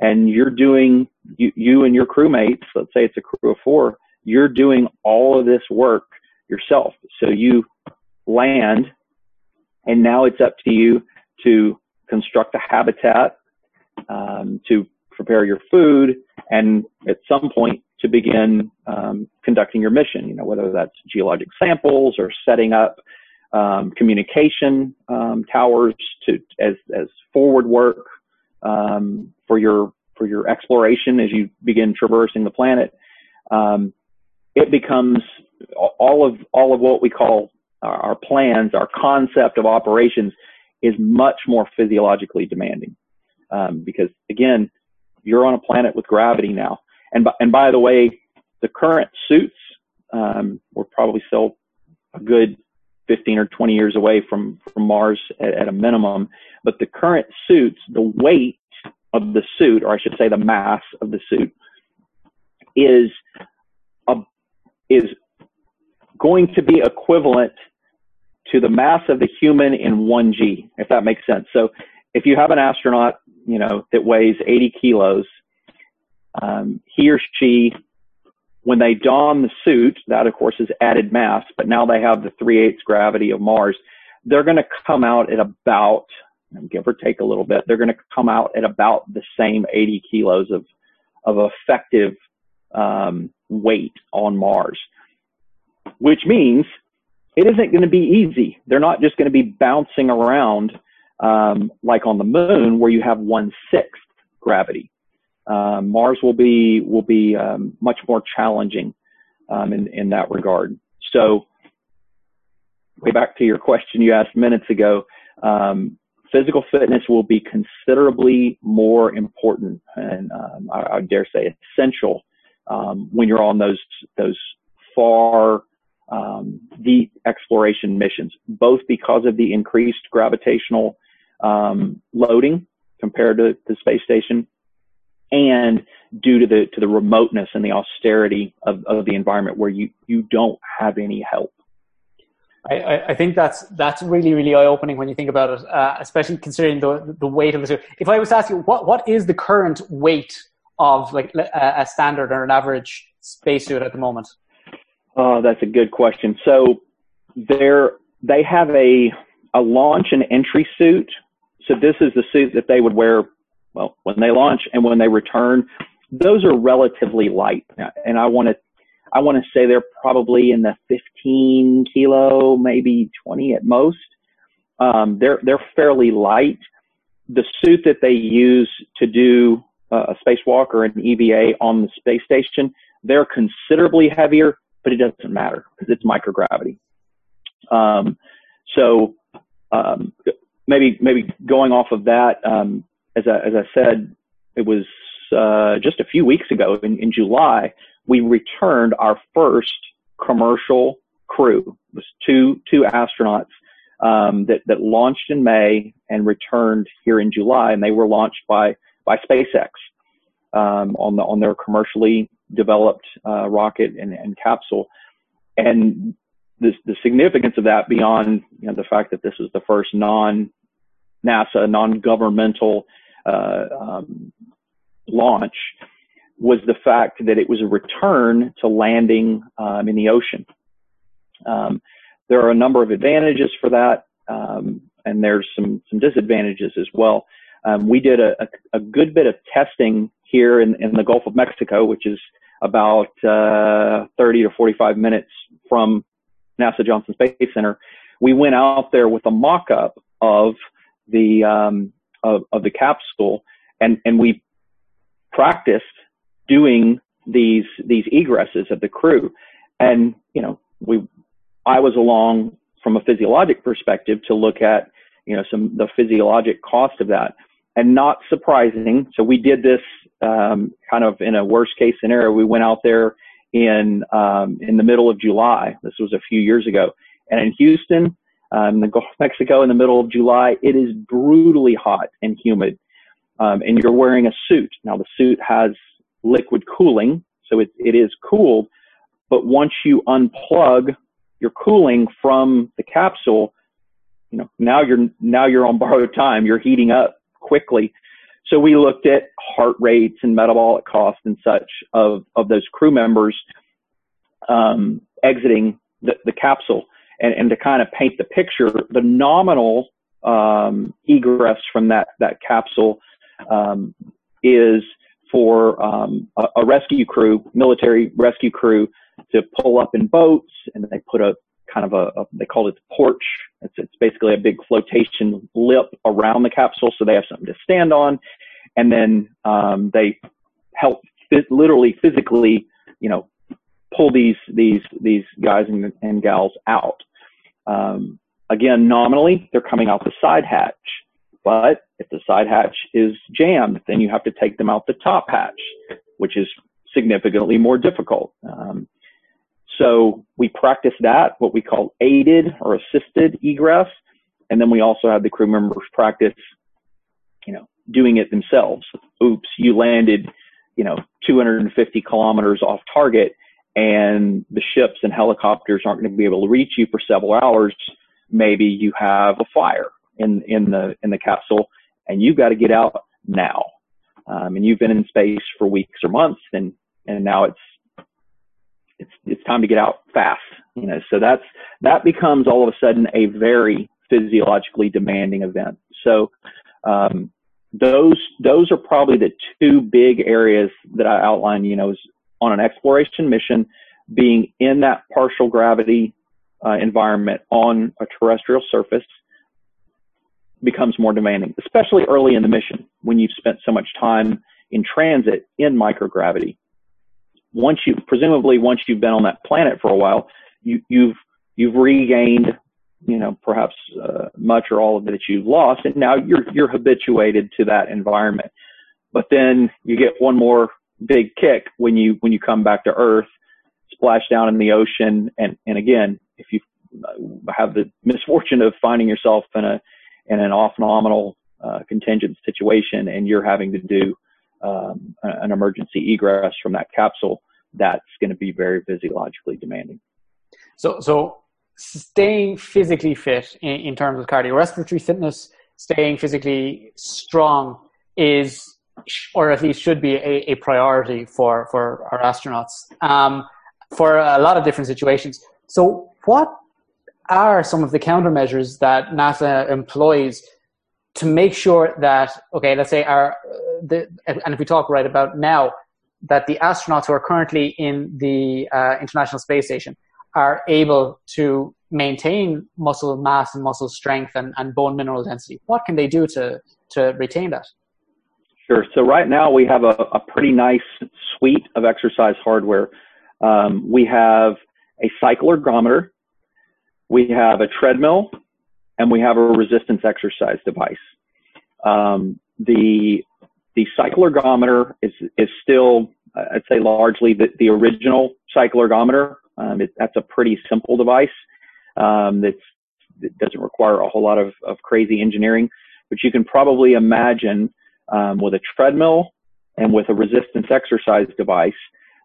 And you're doing, you, you and your crewmates, let's say it's a crew of four, you're doing all of this work yourself. So you land and now it's up to you to construct a habitat, um, to prepare your food, and at some point to begin um, conducting your mission. You know, whether that's geologic samples or setting up um, communication um, towers to as as forward work um, for your for your exploration as you begin traversing the planet. Um, it becomes all of all of what we call our plans, our concept of operations is much more physiologically demanding. Um, because again, you're on a planet with gravity now. And by, and by the way, the current suits, um, we're probably still a good 15 or 20 years away from, from Mars at, at a minimum. But the current suits, the weight of the suit, or I should say the mass of the suit, is a, is going to be equivalent to the mass of the human in 1g, if that makes sense. So if you have an astronaut, you know, that weighs 80 kilos, um, he or she, when they don the suit, that of course is added mass, but now they have the 3 eighths gravity of Mars, they're going to come out at about, give or take a little bit, they're going to come out at about the same 80 kilos of, of effective um, weight on Mars, which means it isn't going to be easy. They're not just going to be bouncing around um, like on the moon where you have one sixth gravity. Um, Mars will be will be um, much more challenging um, in in that regard. So, way back to your question you asked minutes ago, um, physical fitness will be considerably more important, and um, I, I, dare say essential when you're on those those far um, deep exploration missions, both because of the increased gravitational um, loading compared to the space station, and due to the to the remoteness and the austerity of, of the environment where you you don't have any help. I, I think that's that's really really eye opening when you think about it, uh, especially considering the the weight of the suit. If I was to ask you what what is the current weight of like a standard or an average spacesuit at the moment? Oh, that's a good question. So there, they have a a launch and entry suit. So this is the suit that they would wear, well, when they launch and when they return. Those are relatively light, and I want to I want to say they're probably in the 15 kilo, maybe 20 at most. Um, they're they're fairly light. The suit that they use to do uh, a spacewalk or an EVA on the space station, they're considerably heavier but it doesn't matter because it's microgravity. Um, so um, maybe maybe going off of that, um, as I, as I said, it was uh, just a few weeks ago in, in July we returned our first commercial crew. It was two two astronauts um, that that launched in May and returned here in July, and they were launched by by SpaceX um, on the on their commercially developed uh, rocket and, and, capsule. And the, the significance of that beyond you know, the fact that this is the first non NASA, non governmental uh, um, launch was the fact that it was a return to landing um, in the ocean. Um, there are a number of advantages for that, um, and there's some some disadvantages as well. Um, we did a, a, a, good bit of testing here in, in the Gulf of Mexico, which is about uh, 30 to 45 minutes from NASA Johnson Space Center. We went out there with a mock-up of the um, of, of the capsule, and and we practiced doing these these egresses of the crew, and you know we I was along from a physiologic perspective to look at you know some the physiologic cost of that, and not surprising. So we did this um, kind of in a worst case scenario. We went out there in um, in the middle of July. This was a few years ago, and in Houston, um, the Gulf of Mexico, in the middle of July, it is brutally hot and humid, um, and you're wearing a suit. Now the suit has liquid cooling, so it, it is cooled, but once you unplug your cooling from the capsule, you know now you're now you're on borrowed time. You're heating up quickly. So we looked at heart rates and metabolic costs and such of, of those crew members um, exiting the, the capsule. And, and to kind of paint the picture, the nominal um, egress from that, that capsule um, is for um, a, a, rescue crew, military rescue crew, to pull up in boats, and they put a kind of a, a they call it the porch. It's, it's basically a big flotation lip around the capsule, so they have something to stand on, and then um, they help literally physically, you know, pull these these these guys and, and gals out. Um, again, nominally, they're coming out the side hatch, but if the side hatch is jammed, then you have to take them out the top hatch, which is significantly more difficult. Um, so we practice that, what we call aided or assisted egress. And then we also have the crew members practice, you know, doing it themselves. Oops, you landed, you know, 250 kilometers off target and the ships and helicopters aren't going to be able to reach you for several hours. Maybe you have a fire in, in the, in the capsule and you've got to get out now. Um, and you've been in space for weeks or months and, and now it's it's it's time to get out fast. You know, so that's that becomes all of a sudden a very physiologically demanding event. So um, those those are probably the two big areas that I outlined. You know, is on an exploration mission, being in that partial gravity uh, environment on a terrestrial surface becomes more demanding, especially early in the mission when you've spent so much time in transit in microgravity once you presumably once you've been on that planet for a while, you, you've you've regained you know perhaps uh, much or all of it that you've lost, and now you're you're habituated to that environment. But then you get one more big kick when you when you come back to Earth, splash down in the ocean, and and again, if you have the misfortune of finding yourself in a in an off nominal uh, contingent situation, and you're having to do um, an emergency egress from that capsule, that's going to be very physiologically demanding. So, so staying physically fit in, in terms of cardiorespiratory fitness, staying physically strong is, or at least should be, a, a priority for for our astronauts um, for a lot of different situations. So, what are some of the countermeasures that NASA employs to make sure that okay, let's say our the and if we talk right about now that the astronauts who are currently in the uh, International Space Station are able to maintain muscle mass and muscle strength and, and bone mineral density. What can they do to to retain that? Sure. So right now we have a, a pretty nice suite of exercise hardware. Um, we have a cycle ergometer, we have a treadmill, and we have a resistance exercise device. Um, the the cycle ergometer is is still I'd say largely the, the original cycle ergometer. Um, it, that's a pretty simple device um, doesn't require a whole lot of, of crazy engineering, but you can probably imagine um, with a treadmill and with a resistance exercise device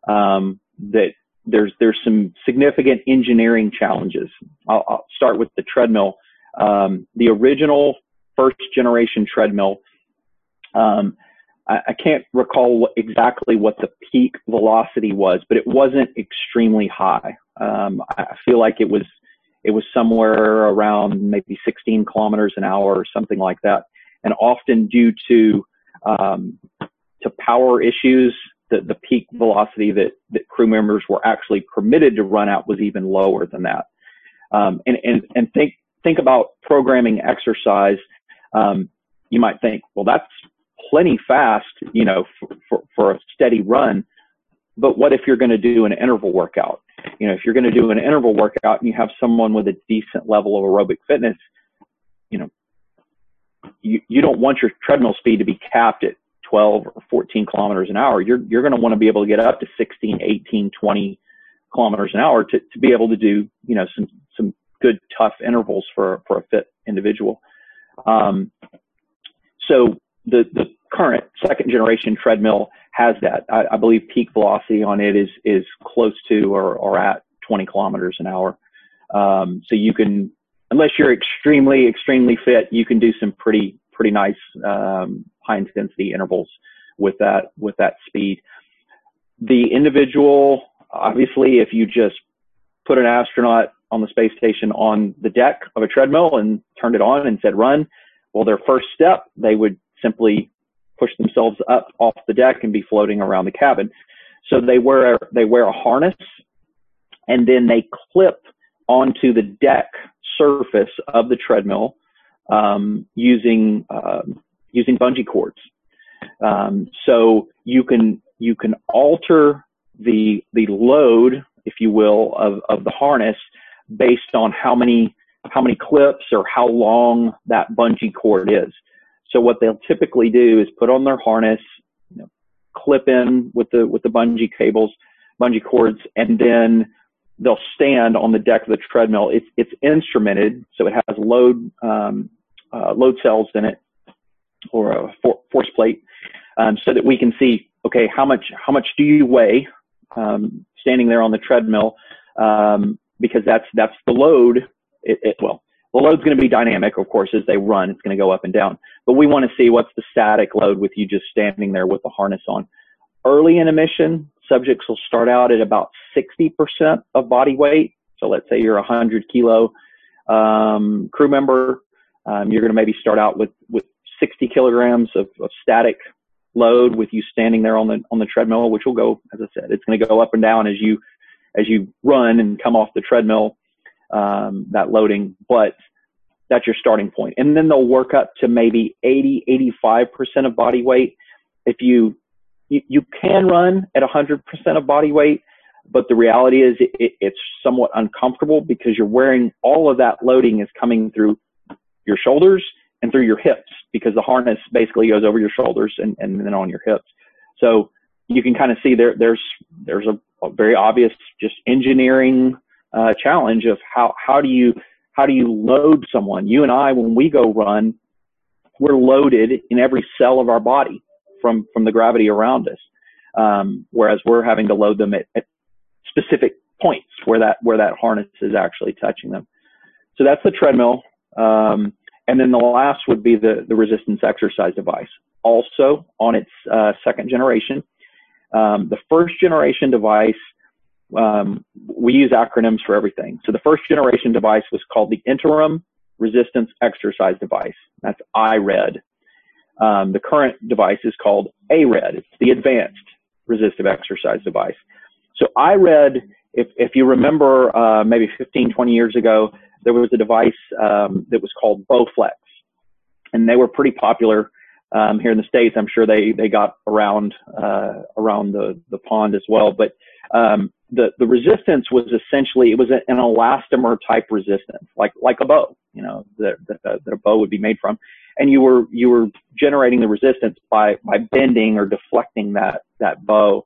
um, that there's there's some significant engineering challenges. I'll, I'll start with the treadmill. Um, the original first generation treadmill um, I, I can't recall what, exactly what the peak velocity was, but it wasn't extremely high. Um, I feel like it was it was somewhere around maybe 16 kilometers an hour or something like that, and often due to um, to power issues, the, the peak velocity that, that crew members were actually permitted to run at was even lower than that. Um, and, and, and think, think about programming exercise. Um, you might think, well, that's plenty fast, you know, for, for, for a steady run. But what if you're going to do an interval workout? You know, if you're going to do an interval workout and you have someone with a decent level of aerobic fitness, you know, you, you don't want your treadmill speed to be capped at 12 or 14 kilometers an hour. You're, you're going to want to be able to get up to 16, 18, 20 kilometers an hour to, to be able to do, you know, some, some good tough intervals for, for a fit individual. Um, so the, the current second generation treadmill has that. I, I, believe peak velocity on it is, is close to or, or at 20 kilometers an hour. Um, so you can, unless you're extremely, extremely fit, you can do some pretty, pretty nice, um, high intensity intervals with that, with that speed. The individual, obviously, if you just put an astronaut on the space station on the deck of a treadmill and turned it on and said run, well, their first step, they would simply push themselves up off the deck and be floating around the cabin. So they wear they wear a harness and then they clip onto the deck surface of the treadmill um, using uh, using bungee cords. Um, so you can you can alter the the load, if you will, of, of the harness based on how many how many clips or how long that bungee cord is. So what they'll typically do is put on their harness, you know, clip in with the with the bungee cables, bungee cords, and then they'll stand on the deck of the treadmill. It's it's instrumented, so it has load um, uh, load cells in it or a for, force plate, um, so that we can see okay how much how much do you weigh um, standing there on the treadmill um, because that's that's the load. It, it, well, the load's going to be dynamic, of course, as they run. It's going to go up and down. But we want to see what's the static load with you just standing there with the harness on. Early in a mission, subjects will start out at about 60% of body weight. So let's say you're a 100 kilo um, crew member. Um, you're going to maybe start out with, with 60 kilograms of, of static load with you standing there on the on the treadmill, which will go, as I said, it's going to go up and down as you as you run and come off the treadmill um, that loading, but that's your starting point. And then they'll work up to maybe 80, 85% of body weight. If you, you, you can run at 100% of body weight, but the reality is it, it, it's somewhat uncomfortable because you're wearing all of that loading is coming through your shoulders and through your hips because the harness basically goes over your shoulders and, and then on your hips. So you can kind of see there, there's, there's a, a very obvious just engineering uh, challenge of how how do you how do you load someone? You and I, when we go run, we're loaded in every cell of our body from from the gravity around us, um, whereas we're having to load them at, at specific points where that where that harness is actually touching them. So that's the treadmill. Um, and then the last would be the, the resistance exercise device, also on its uh, second generation. Um, the first generation device um, we use acronyms for everything. So the first generation device was called the Interim Resistance Exercise Device. That's IRED. Um, the current device is called ARED. It's the Advanced Resistive Exercise Device. So IRED, if, if you remember uh, maybe 15, 20 years ago, there was a device um, that was called Bowflex. And they were pretty popular um, here in the States. I'm sure they, they got around, uh, around the, the pond as well. But um, the the resistance was essentially it was an elastomer type resistance, like like a bow, you know, that, that, that a bow would be made from, and you were you were generating the resistance by by bending or deflecting that that bow.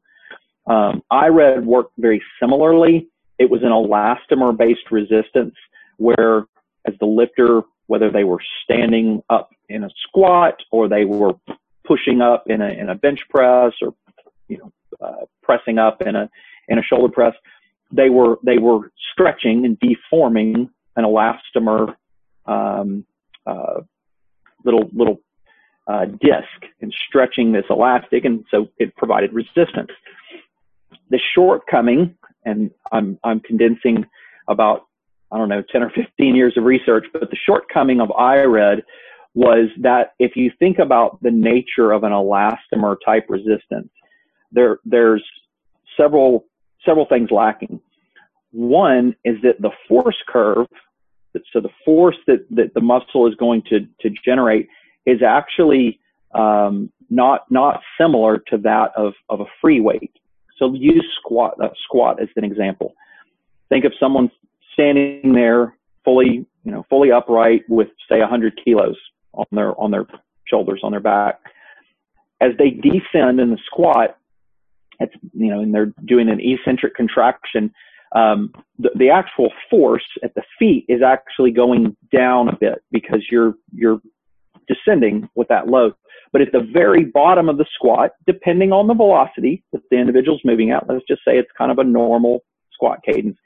Um, IRED worked very similarly. It was an elastomer based resistance where as the lifter, whether they were standing up in a squat or they were pushing up in a in a bench press or you know uh, pressing up in a in a shoulder press, they were they were stretching and deforming an elastomer um, uh, little little uh, disc and stretching this elastic, and so it provided resistance. The shortcoming, and I'm I'm condensing about I don't know 10 or 15 years of research, but the shortcoming of IRED was that if you think about the nature of an elastomer type resistance, there there's several several things lacking. One is that the force curve, so the force that, that the muscle is going to, to generate is actually um, not not similar to that of, of a free weight. So use squat uh, squat as an example. Think of someone standing there fully you know fully upright with say 100 kilos on their on their shoulders on their back. As they descend in the squat, it's you know and they're doing an eccentric contraction. Um, the, the actual force at the feet is actually going down a bit because you're you're descending with that load. But at the very bottom of the squat, depending on the velocity that the individual's moving at, let's just say it's kind of a normal squat cadence.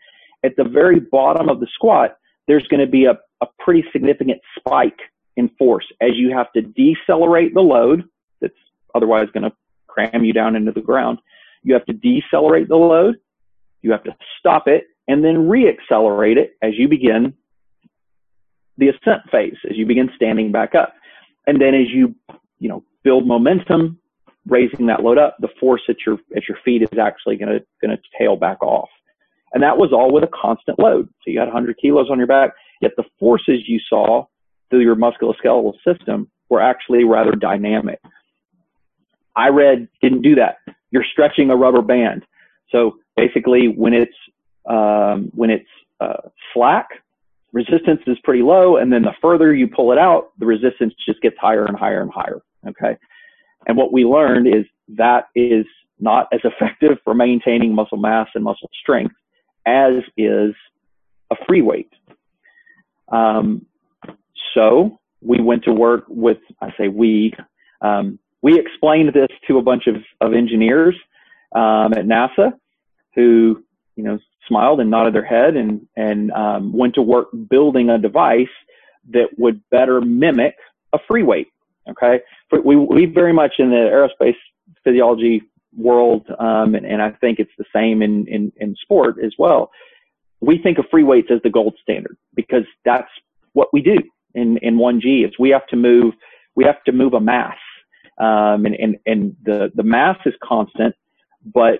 At the very bottom of the squat, there's going to be a, a pretty significant spike in force as you have to decelerate the load that's otherwise going to cram you down into the ground. You have to decelerate the load. You have to stop it and then reaccelerate it as you begin the ascent phase, as you begin standing back up. And then as you, you know, build momentum, raising that load up, the force at your at your feet is actually going to going to tail back off. And that was all with a constant load. So you had 100 kilos on your back, yet the forces you saw through your musculoskeletal system were actually rather dynamic. IRED didn't do that. You're stretching a rubber band. So basically, when it's um, when it's uh, slack, resistance is pretty low, and then the further you pull it out, the resistance just gets higher and higher and higher. Okay, and what we learned is that is not as effective for maintaining muscle mass and muscle strength as is a free weight. Um, so we went to work with, I say we, um, we explained this to a bunch of, of engineers um, at NASA who, you know, smiled and nodded their head and, and um, went to work building a device that would better mimic a free weight. Okay. We, we very much in the aerospace physiology world, um, and, and, I think it's the same in, in, in sport as well. We think of free weights as the gold standard because that's what we do in, in 1G is we have to move, we have to move a mass. Um, and, and, and the, the mass is constant, but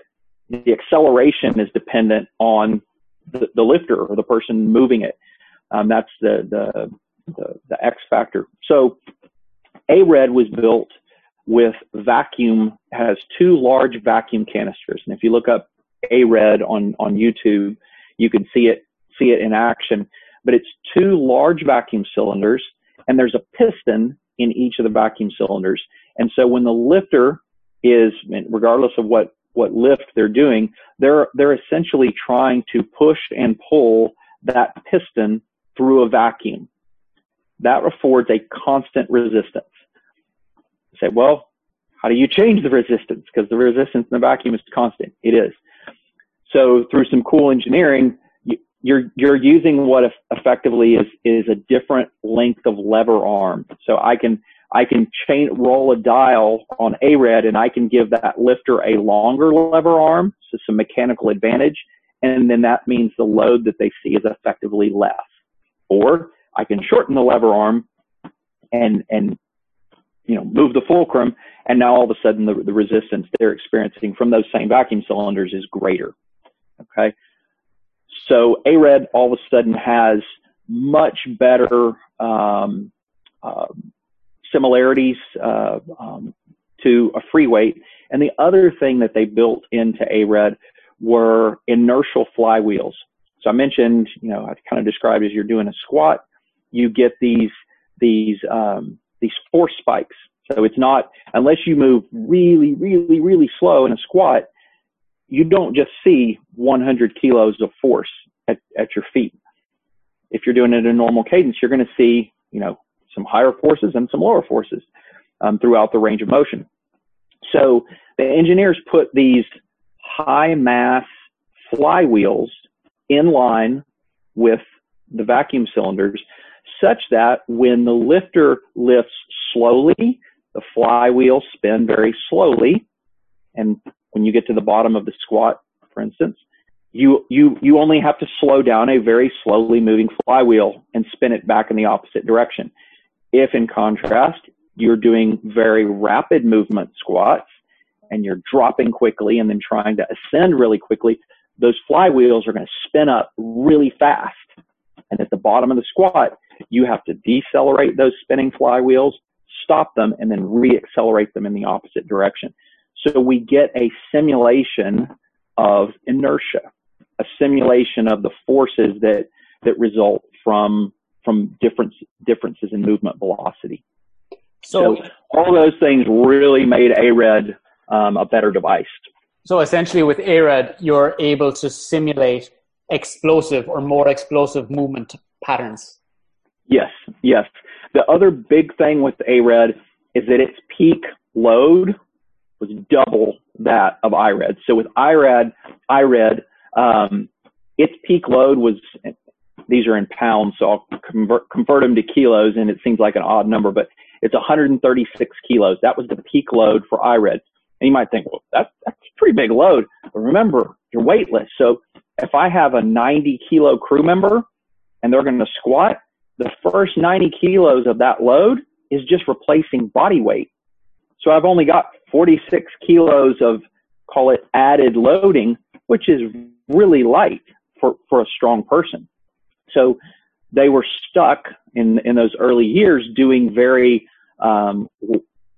the acceleration is dependent on the, the lifter or the person moving it. Um, that's the, the, the, the X factor. So ARED was built with vacuum, has two large vacuum canisters. And if you look up ARED on, on YouTube, you can see it, see it in action. But it's two large vacuum cylinders and there's a piston in each of the vacuum cylinders. And so when the lifter is, regardless of what what lift they're doing, they're they're essentially trying to push and pull that piston through a vacuum. That affords a constant resistance. Say, well, how do you change the resistance? Because the resistance in the vacuum is constant. It is. So through some cool engineering, you're you're using what effectively is is a different length of lever arm. So I can I can chain roll a dial on ARED and I can give that lifter a longer lever arm, so some mechanical advantage, and then that means the load that they see is effectively less. Or I can shorten the lever arm and and you know move the fulcrum, and now all of a sudden the, the resistance they're experiencing from those same vacuum cylinders is greater. Okay, so ARED all of a sudden has much better um, uh, similarities uh, um, to a free weight. And the other thing that they built into ARED were inertial flywheels. So I mentioned, you know, I kind of described as you're doing a squat, you get these these um, these force spikes. So it's not unless you move really, really, really slow in a squat, you don't just see 100 kilos of force at, at your feet. If you're doing it in a normal cadence, you're going to see, you know, some higher forces and some lower forces um, throughout the range of motion. So the engineers put these high mass flywheels in line with the vacuum cylinders such that when the lifter lifts slowly, the flywheel spin very slowly. And when you get to the bottom of the squat, for instance, you, you, you only have to slow down a very slowly moving flywheel and spin it back in the opposite direction. If in contrast, you're doing very rapid movement squats and you're dropping quickly and then trying to ascend really quickly, those flywheels are going to spin up really fast. And at the bottom of the squat, you have to decelerate those spinning flywheels, stop them, and then reaccelerate them in the opposite direction. So we get a simulation of inertia, a simulation of the forces that, that result from, from difference, differences in movement velocity. So, so all those things really made ARED um, a better device. So essentially, with ARED, you're able to simulate explosive or more explosive movement patterns. Yes, yes. The other big thing with ARED is that its peak load was double that of IRED. So with IRED, IRED, um, its peak load was these are in pounds, so I'll convert convert them to kilos, and it seems like an odd number, but it's 136 kilos. That was the peak load for IRED. And you might think, well, that's, that's a pretty big load. But remember, you're weightless. So if I have a 90 kilo crew member and they're going to squat, the first 90 kilos of that load is just replacing body weight. So I've only got 46 kilos of, call it added loading, which is really light for, for a strong person. So they were stuck in, in those early years doing very um,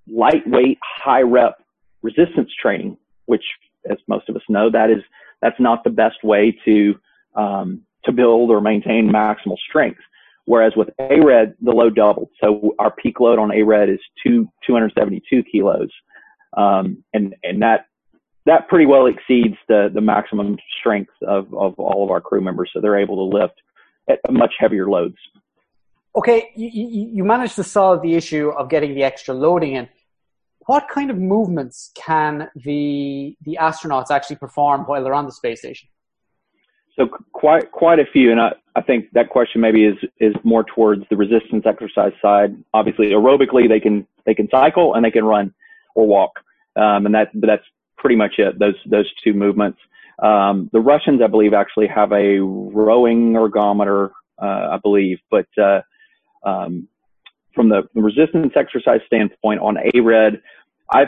lightweight, high rep resistance training, which, as most of us know, that is that's not the best way to um, to build or maintain maximal strength. Whereas with ARED, the load doubled. So our peak load on ARED is two 272 kilos, um, and and that that pretty well exceeds the the maximum strength of of all of our crew members. So they're able to lift at much heavier loads. Okay, you, you managed to solve the issue of getting the extra loading in what kind of movements can the the astronauts actually perform while they're on the space station? So quite quite a few, and I, I think that question maybe is is more towards the resistance exercise side. Obviously, aerobically they can they can cycle and they can run or walk, um, and that that's pretty much it. Those those two movements. Um, the Russians, I believe, actually have a rowing ergometer, uh, I believe, but uh, um, from the, resistance exercise standpoint on ARED, I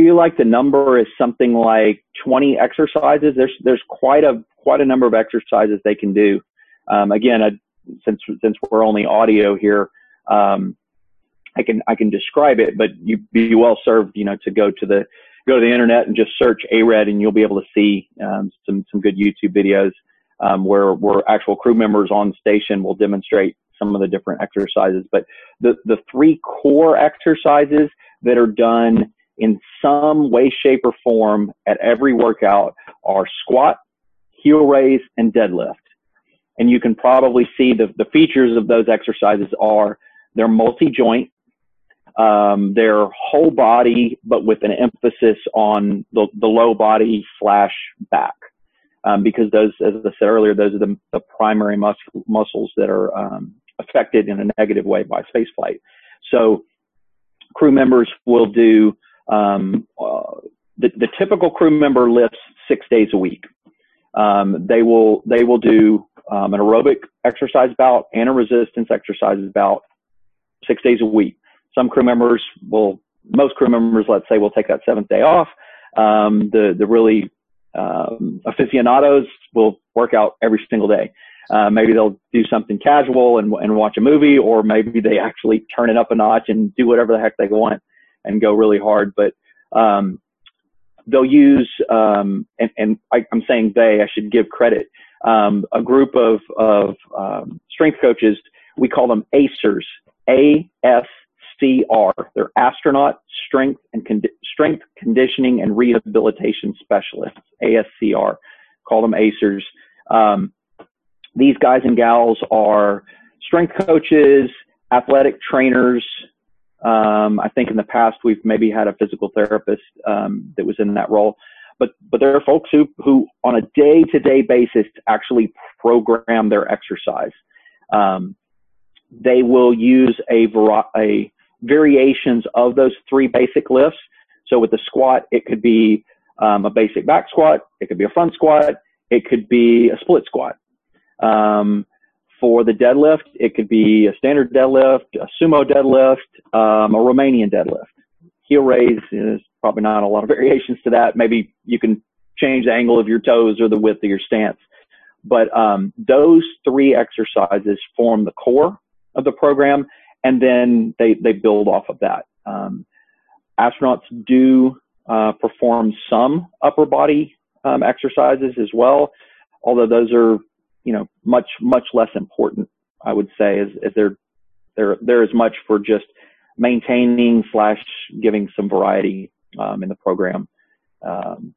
feel like the number is something like 20 exercises. There's there's quite a quite a number of exercises they can do. Um, again, I, since since we're only audio here, um, I can I can describe it, but you'd be well served, you know, to go to the go to the internet and just search ARED, and you'll be able to see um, some some good YouTube videos um, where where actual crew members on station will demonstrate some of the different exercises. But the, the three core exercises that are done in some way, shape, or form at every workout are squat, heel raise, and deadlift. And you can probably see the, the features of those exercises are they're multi-joint, um, they're whole body, but with an emphasis on the, the low body slash back. Um, because those, as I said earlier, those are the, the primary mus- muscles that are um, affected in a negative way by spaceflight. So crew members will do um, the, the typical crew member lifts six days a week. Um, they will they will do um, an aerobic exercise bout and a resistance exercise bout six days a week. Some crew members will most crew members let's say will take that seventh day off. Um, the the really um, aficionados will work out every single day. Uh, maybe they'll do something casual and, and watch a movie, or maybe they actually turn it up a notch and do whatever the heck they want and go really hard. But um, they'll use, um, and, and I, am saying they, I should give credit, um, a group of, of um, strength coaches. We call them ACERs, A S C R. They're astronaut strength and strength conditioning and rehabilitation specialists, ASCR. Call them ACERs. Um, these guys and gals are strength coaches, athletic trainers. Um, I think in the past we've maybe had a physical therapist um, that was in that role, but but there are folks who who on a day to day basis actually program their exercise. Um, they will use a, a variations of those three basic lifts. So with the squat, it could be um, a basic back squat, it could be a front squat, it could be a split squat. Um, for the deadlift, it could be a standard deadlift, a sumo deadlift, um, a Romanian deadlift. Heel raise is probably not a lot of variations to that. Maybe you can change the angle of your toes or the width of your stance. But um, those three exercises form the core of the program, and then they, they build off of that. Um, astronauts do uh, perform some upper body um, exercises as well, although those are you know much much less important. I would say is, as they're they're they're as much for just maintaining slash giving some variety um, in the program. Um,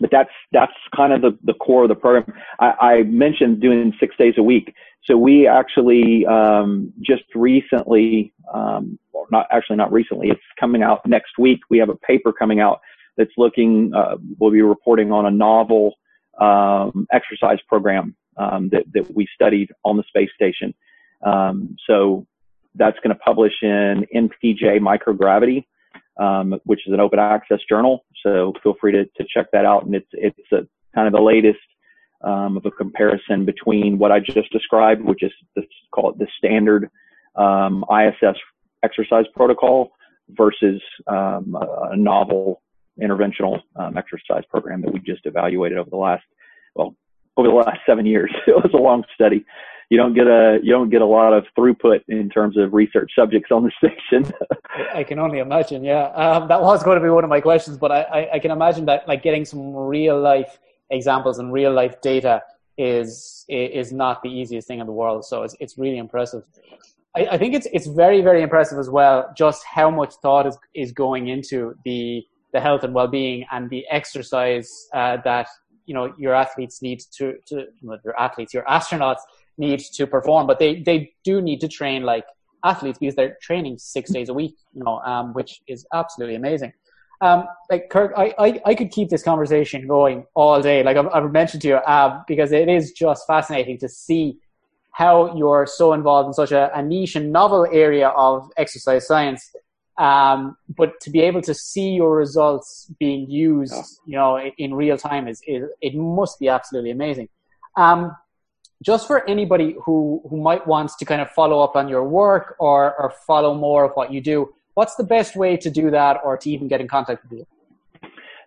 but that's that's kind of the, the core of the program. I, I mentioned doing six days a week. So we actually um, just recently, um, well, not actually not recently, it's coming out next week. We have a paper coming out that's looking. Uh, we'll be reporting on a novel um, exercise program um, that that we studied on the space station. Um, so that's going to publish in NPJ Microgravity um, which is an open access journal. So feel free to, to check that out. And it's, it's a kind of the latest um, of a comparison between what I just described, which is call it the standard um, ISS exercise protocol versus um, a, a, novel interventional um, exercise program that we just evaluated over the last, well, over the last seven years. it was a long study you don't get a you don't get a lot of throughput in terms of research subjects on the station. I can only imagine. Yeah, um, that was going to be one of my questions, but I, I, I, can imagine that like getting some real life examples and real life data is is not the easiest thing in the world. So it's it's really impressive. I, I think it's it's very very impressive as well. Just how much thought is is going into the the health and well being and the exercise uh, that you know your athletes need to to your athletes your astronauts need to perform, but they, they do need to train like athletes because they're training six days a week, you know, um, which is absolutely amazing. Um, like Kirk, I, I, I could keep this conversation going all day. Like I've, I've mentioned to you, uh, because it is just fascinating to see how you're so involved in such a, a niche and novel area of exercise science. Um, but to be able to see your results being used, you know, in, in real time is, is, it must be absolutely amazing. Um, just for anybody who, who might want to kind of follow up on your work or, or follow more of what you do, what's the best way to do that or to even get in contact with you?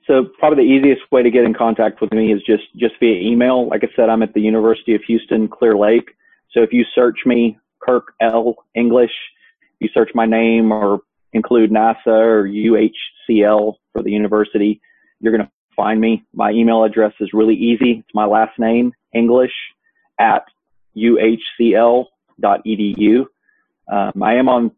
So probably the easiest way to get in contact with me is just, just via email. Like I said, I'm at the University of Houston, Clear Lake. So if you search me, Kirk L. English, you search my name or include NASA or UHCL for the university, you're going to find me. My email address is really easy. It's my last name, English at uhcl.edu. Um, I am on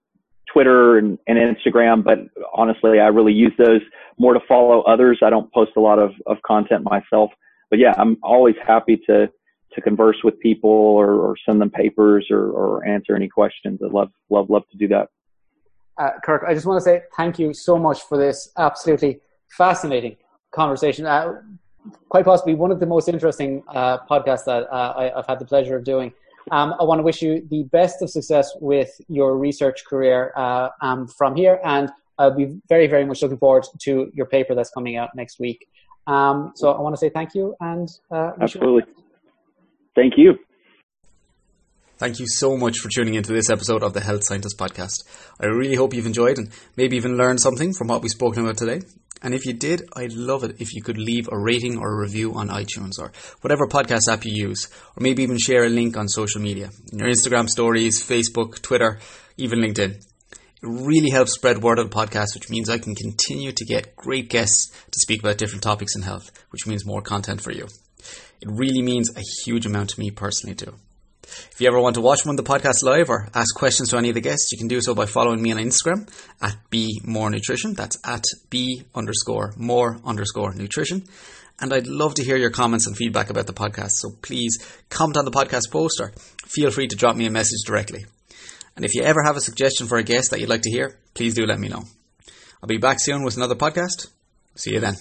Twitter and, and, Instagram, but honestly, I really use those more to follow others. I don't post a lot of, of content myself, but yeah, I'm always happy to, to converse with people or, or send them papers or, or, answer any questions. I'd love, love, love to do that. Uh, Kirk, I just want to say thank you so much for this absolutely fascinating conversation. Uh, quite possibly one of the most interesting uh, podcasts that uh, I, have had the pleasure of doing. Um, I want to wish you the best of success with your research career uh, um, from here, and I'll be very, very much looking forward to your paper that's coming out next week. Um, so I want to say thank you and uh, absolutely, thank you. Thank you so much for tuning into this episode of the Health Scientist Podcast. I really hope you've enjoyed and maybe even learned something from what we've spoken about today. And if you did, I'd love it if you could leave a rating or a review on iTunes or whatever podcast app you use, or maybe even share a link on social media, in your Instagram stories, Facebook, Twitter, even LinkedIn. It really helps spread word of the podcast, which means I can continue to get great guests to speak about different topics in health, which means more content for you. It really means a huge amount to me personally too. If you ever want to watch one of the podcasts live or ask questions to any of the guests, you can do so by following me on Instagram at B More Nutrition. That's at B underscore more underscore nutrition. And I'd love to hear your comments and feedback about the podcast. So please comment on the podcast post or feel free to drop me a message directly. And if you ever have a suggestion for a guest that you'd like to hear, please do let me know. I'll be back soon with another podcast. See you then.